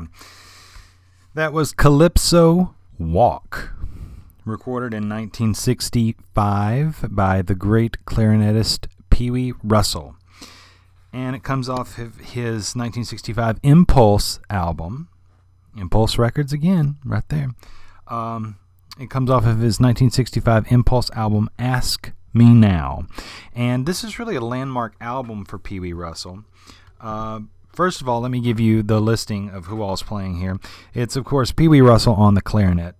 that was Calypso Walk, recorded in 1965 by the great clarinetist Pee Wee Russell. And it comes off of his 1965 Impulse album. Impulse Records again, right there. Um, it comes off of his 1965 Impulse album, Ask Me Now. And this is really a landmark album for Pee Wee Russell. Uh, first of all, let me give you the listing of who all is playing here. It's, of course, Pee Wee Russell on the clarinet,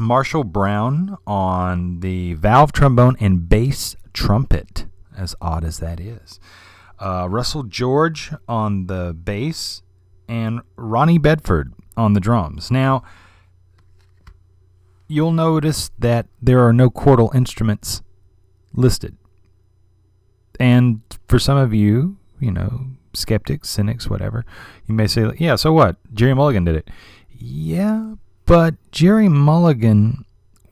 Marshall Brown on the valve trombone and bass trumpet, as odd as that is. Uh, Russell George on the bass, and Ronnie Bedford on the drums. Now, you'll notice that there are no chordal instruments listed. And for some of you, you know, skeptics, cynics, whatever, you may say, yeah, so what? Gerry Mulligan did it. Yeah, but Gerry Mulligan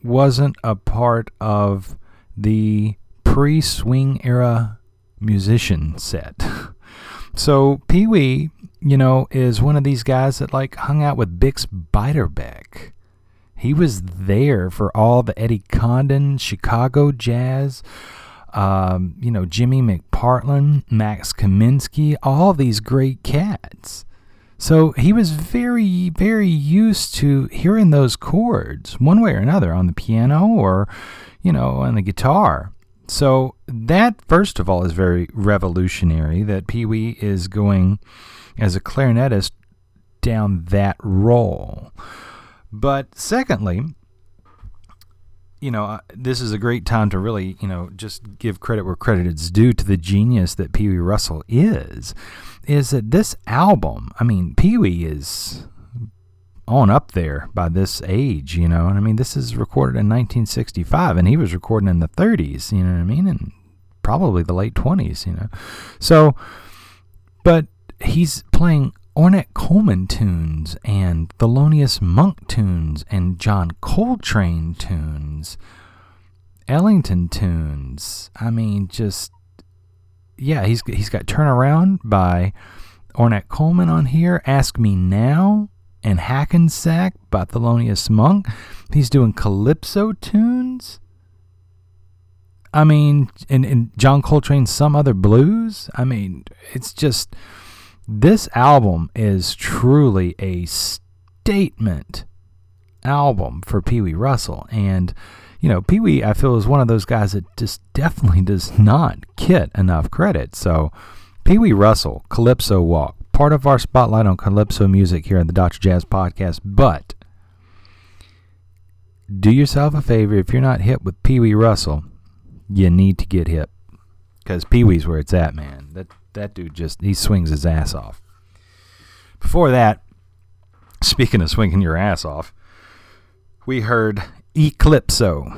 wasn't a part of the pre swing era musician set. so Pee Wee, you know, is one of these guys that like hung out with Bix Beiderbecke. He was there for all the Eddie Condon, Chicago jazz, um, you know, Jimmy McPartland, Max Kaminsky, all these great cats. So he was very, very used to hearing those chords one way or another on the piano or, you know, on the guitar. So that, first of all, is very revolutionary that Pee Wee is going as a clarinetist down that role. But secondly, you know, uh, this is a great time to really, you know, just give credit where credit is due to the genius that Pee Wee Russell is. Is that this album? I mean, Pee Wee is on up there by this age, you know. And I mean, this is recorded in 1965, and he was recording in the 30s, you know what I mean, and probably the late 20s, you know. So, but he's playing Ornette Coleman tunes and Thelonious Monk tunes and John Coltrane tunes, Ellington tunes. I mean, just yeah, he's he's got "Turn Around" by Ornette Coleman on here. "Ask Me Now" and "Hackensack" by Thelonious Monk. He's doing calypso tunes. I mean, and, and John Coltrane, "Some Other Blues." I mean, it's just this album is truly a statement album for Pee Wee Russell. And, you know, Pee Wee, I feel, is one of those guys that just definitely does not get enough credit. So, Pee Wee Russell, Calypso Walk, part of our spotlight on Calypso music here in the Dr. Jazz podcast. But do yourself a favor if you're not hip with Pee Wee Russell, you need to get hip. Because Pee Wee's where it's at, man. That that dude just he swings his ass off. Before that, speaking of swinging your ass off, we heard Eclipso.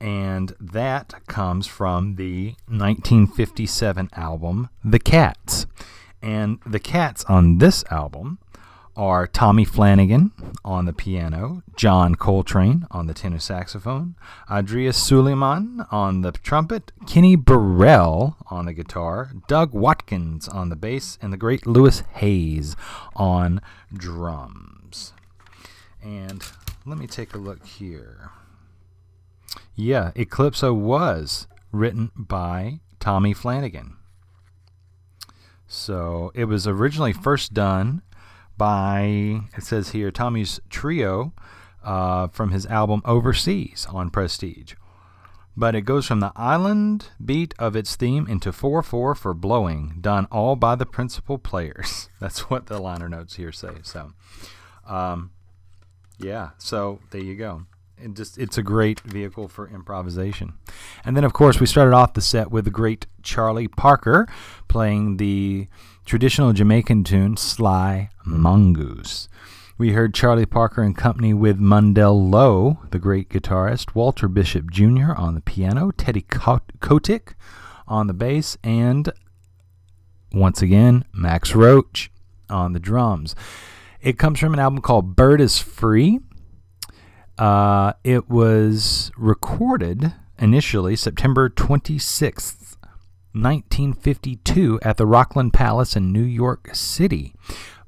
And that comes from the 1957 album The Cats. And the Cats on this album are Tommy Flanagan on the piano, John Coltrane on the tenor saxophone, Idrees Sulieman on the trumpet, Kenny Burrell on the guitar, Doug Watkins on the bass, and the great Louis Hayes on drums. And let me take a look here. Yeah, Eclipso was written by Tommy Flanagan. So it was originally first done by, it says here, Tommy's Trio uh, from his album Overseas on Prestige. But it goes from the island beat of its theme into 4 4 for blowing, done all by the principal players. That's what the liner notes here say. So, um, yeah, so there you go. It just it's a great vehicle for improvisation. And then of course we started off the set with the great Charlie Parker playing the traditional Jamaican tune Sly Mongoose. We heard Charlie Parker in company with Mundell Lowe, the great guitarist, Walter Bishop Jr. on the piano, Teddy Kotick on the bass, and once again, Max Roach on the drums. It comes from an album called Bird is Free. Uh, it was recorded initially September 26th, 1952 at the Rockland Palace in New York City.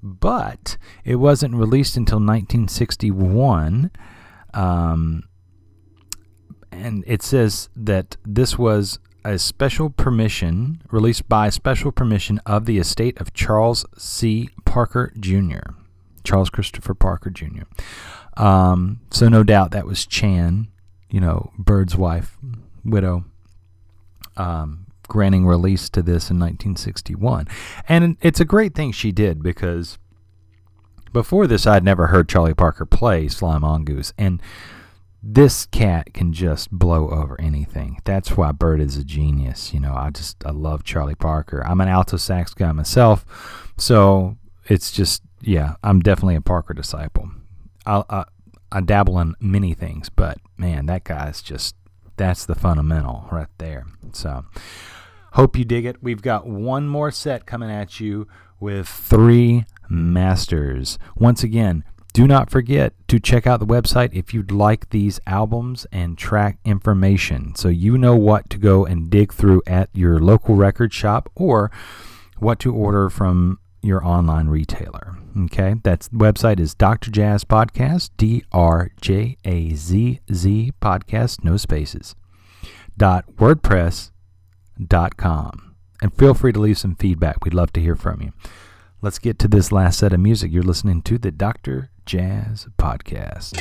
but it wasn't released until 1961. Um, and it says that this was a special permission released by special permission of the estate of Charles C. Parker Jr., Charles Christopher Parker Jr. Um, so no doubt that was Chan, you know, Bird's wife, widow, um, granting release to this in 1961. And it's a great thing she did because before this, I'd never heard Charlie Parker play Sly Mongoose. And this cat can just blow over anything. That's why Bird is a genius. You know, I just, I love Charlie Parker. I'm an alto sax guy myself. So it's just, yeah, I'm definitely a Parker disciple. I, I, I dabble in many things, but man, that guy's just, that's the fundamental right there. So, hope you dig it. We've got one more set coming at you with three masters. Once again, do not forget to check out the website if you'd like these albums and track information so you know what to go and dig through at your local record shop or what to order from your online retailer. Okay, that's website is Dr. Jazz Podcast, D R J A Z Z Podcast, no spaces, dot WordPress com. And feel free to leave some feedback. We'd love to hear from you. Let's get to this last set of music. You're listening to the Dr. Jazz Podcast.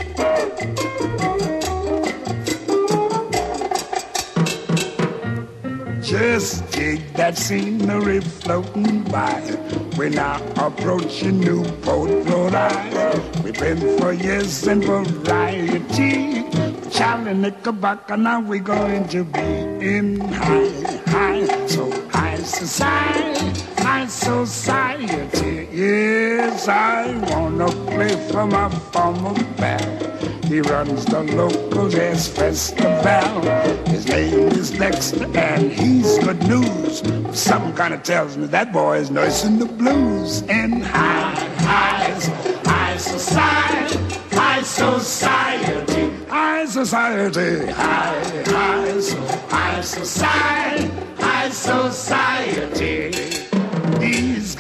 Just dig that scenery floating by. We're now approaching Newport, Rhode Island. We've been for years in variety. Charlie Knickerbocker, now we're going to be in high, high, so high society, high society. Yes, I wanna play for my former band. He runs the local jazz festival. His name is Dexter, and he's good news. Something kind of tells me that boy is nursing the blues. In high, high, high society, high society, high society, high, high, high society, high society.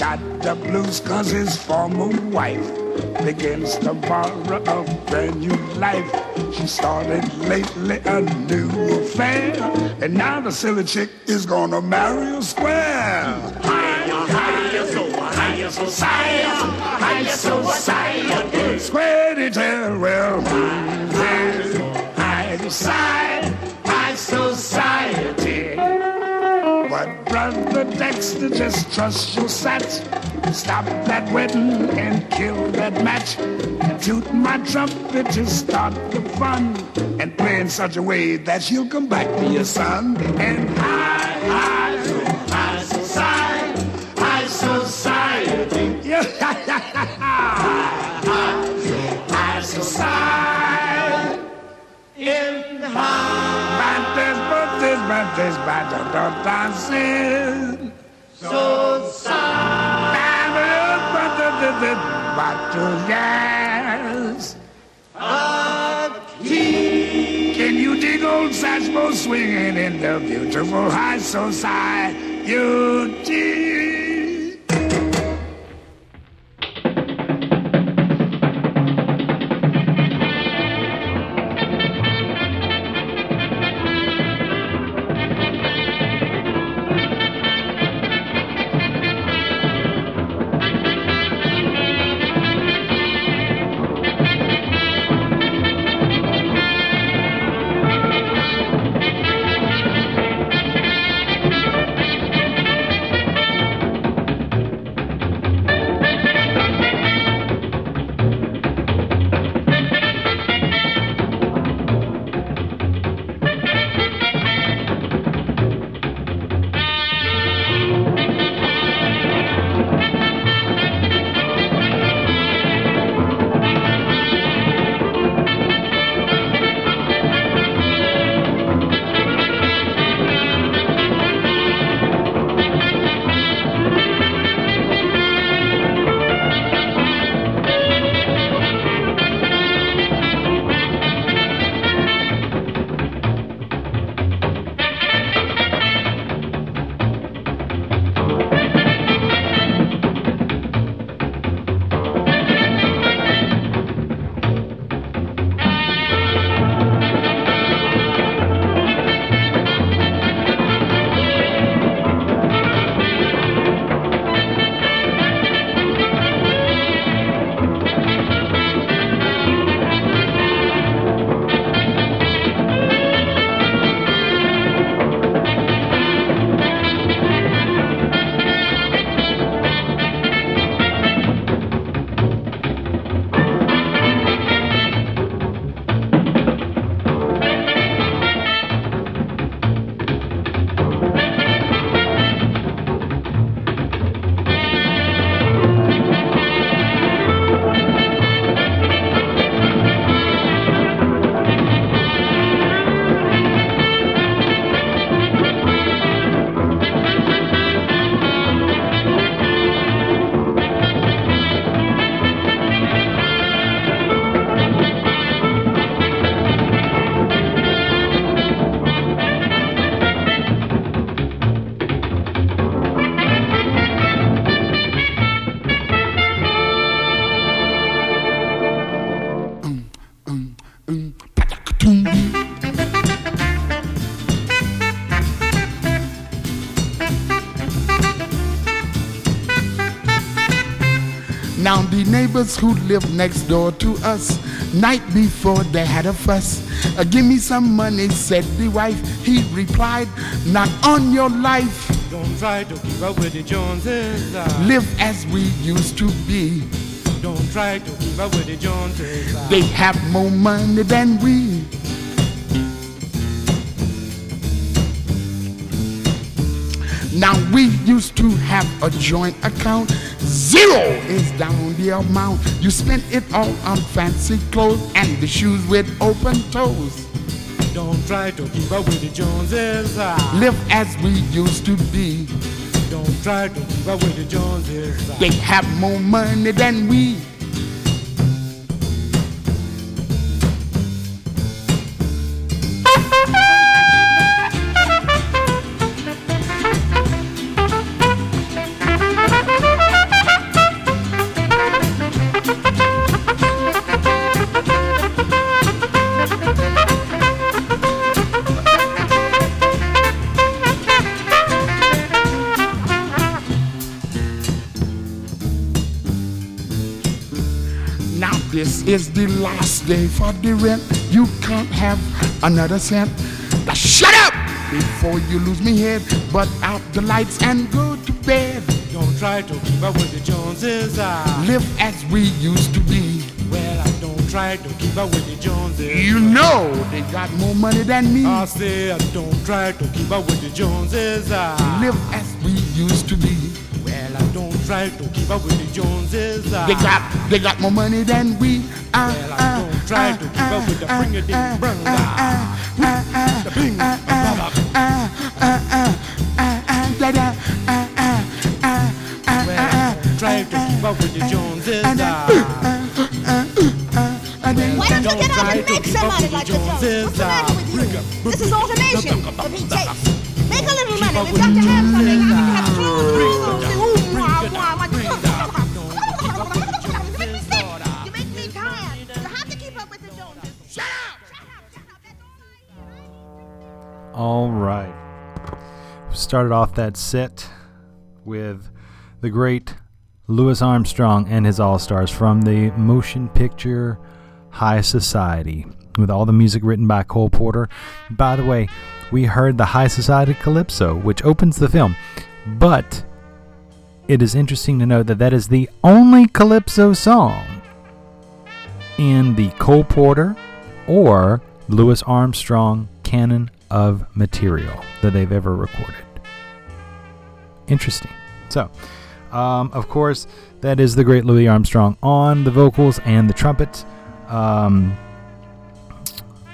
Got the blues cause his former wife begins to borrow a brand new life. She started lately a new affair, and now the silly chick is gonna marry a square. Higher, higher, so higher society, higher society. Square detail, well, high, high society, high But brother Dexter, just trust your sat. Stop that wedding and kill that match. Toot my trumpet to start the fun. And play in such a way that she'll come back to your son. And high, high, high society, high society. Yeah, high, high society. In high. Bantes, bantes, bantes, bantes, dancing. So sad. Bantes, bantes, yes. Can you dig old Satchmo swinging in the beautiful high society? Neighbors who live next door to us, night before they had a fuss. Uh, give me some money, said the wife. He replied, not on your life. Don't try to keep up with the Joneses. uh, Live as we used to be. Don't try to keep up with the Joneses. uh, They have more money than we. Now we used to have a joint account. Zero is down the amount. You spent it all on fancy clothes and the shoes with open toes. Don't try to keep up with the Joneses. uh, Live as we used to be. Don't try to keep up with the Joneses. uh, They have more money than we. Is the last day for the rent. You can't have another cent. Now shut up before you lose me head. But out the lights and go to bed. Don't try to keep up with the Joneses. uh, Live as we used to be. Well, I don't try to keep up with the Joneses. You know they got more money than me. I say I don't try to keep up with the Joneses. uh, Live as we used to be. Well, I don't try to keep up with the Joneses. uh, They got they got more money than we. Well, I don't try to keep up with the bring it in brung The bing, Well, I try to keep up with the Joneses. Why don't you get out and make keep some up money with like the Joneses? This is automation, for Pete's sake. Make a little money. We've got to have something. Joneses, We have to all We Started off that set with the great Louis Armstrong and his All Stars from the motion picture High Society, with all the music written by Cole Porter. By the way, we heard the High Society Calypso, which opens the film, but it is interesting to note that that is the only Calypso song in the Cole Porter or Louis Armstrong canon of material that they've ever recorded. Interesting. So, um, of course, that is the great Louis Armstrong on the vocals and the trumpet. Um,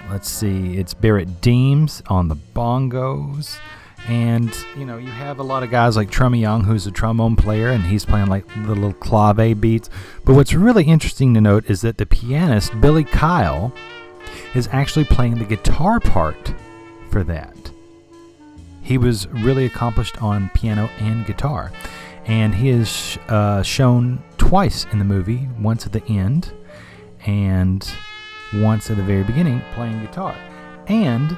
let's see, it's Barrett Deems on the bongos. And, you know, you have a lot of guys like Trummy Young, who's a trombone player, and he's playing like the little clave beats. But what's really interesting to note is that the pianist, Billy Kyle, is actually playing the guitar part for that. He was really accomplished on piano and guitar. And he is uh, shown twice in the movie once at the end and once at the very beginning playing guitar. And,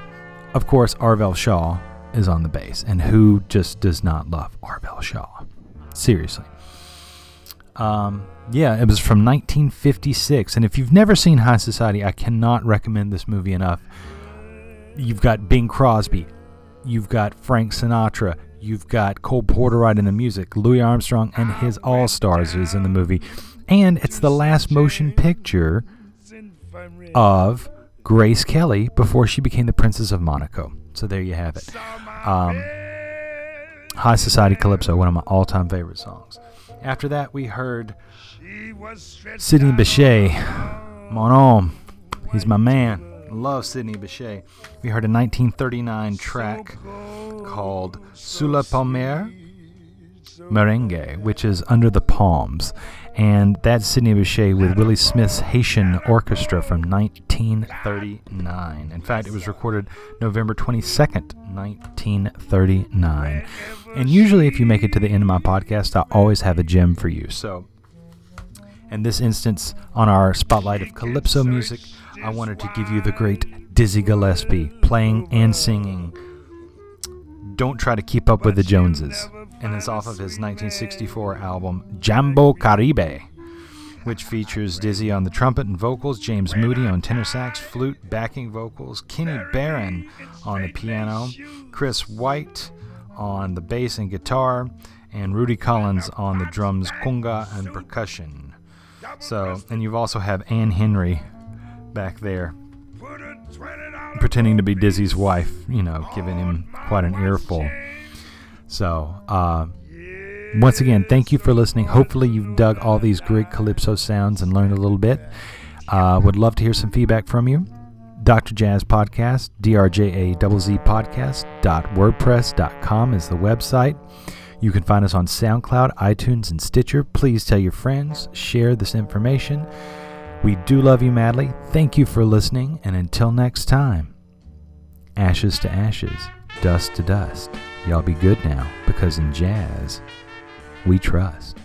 of course, Arvell Shaw is on the bass. And who just does not love Arvell Shaw? Seriously. Um, yeah, it was from 1956. And if you've never seen High Society, I cannot recommend this movie enough. You've got Bing Crosby, you've got Frank Sinatra, you've got Cole Porter writing the music, Louis Armstrong and his All Stars is in the movie. And it's the last motion picture of Grace Kelly before she became the Princess of Monaco. So there you have it. Um, High Society Calypso, one of my all time favorite songs. After that, we heard Sidney Bechet. Mon homme. He's my man. Love Sidney Bechet. We heard a 1939 track called Sous la Palmère Merengue, which is Under the Palms. And that's Sidney Bechet with Willie Smith's Haitian Orchestra from 1939. In fact, it was recorded November 22nd, 1939. And usually, if you make it to the end of my podcast, I always have a gem for you. So, in this instance, on our spotlight of calypso music, I wanted to give you the great Dizzy Gillespie playing and singing Don't Try to Keep Up with the Joneses. And it's off of his 1964 album Jambo Caribe. which features Dizzy on the trumpet and vocals, James Moody on tenor sax, flute, backing vocals, Kenny Barron on the piano, Chris White on the bass and guitar, and Rudy Collins on the drums, conga, and percussion. So, and you've also have Ann Henry back there pretending to be Dizzy's wife, you know, giving him quite an earful. So, uh, once again, thank you for listening. Hopefully, you've dug all these great calypso sounds and learned a little bit. Uh, would love to hear some feedback from you. Dr. Jazz Podcast, DRJA podcast.wordpress.com is the website. You can find us on SoundCloud, iTunes, and Stitcher. Please tell your friends, share this information. We do love you madly. Thank you for listening, and until next time, ashes to ashes, dust to dust. Y'all be good now, because in jazz, we trust.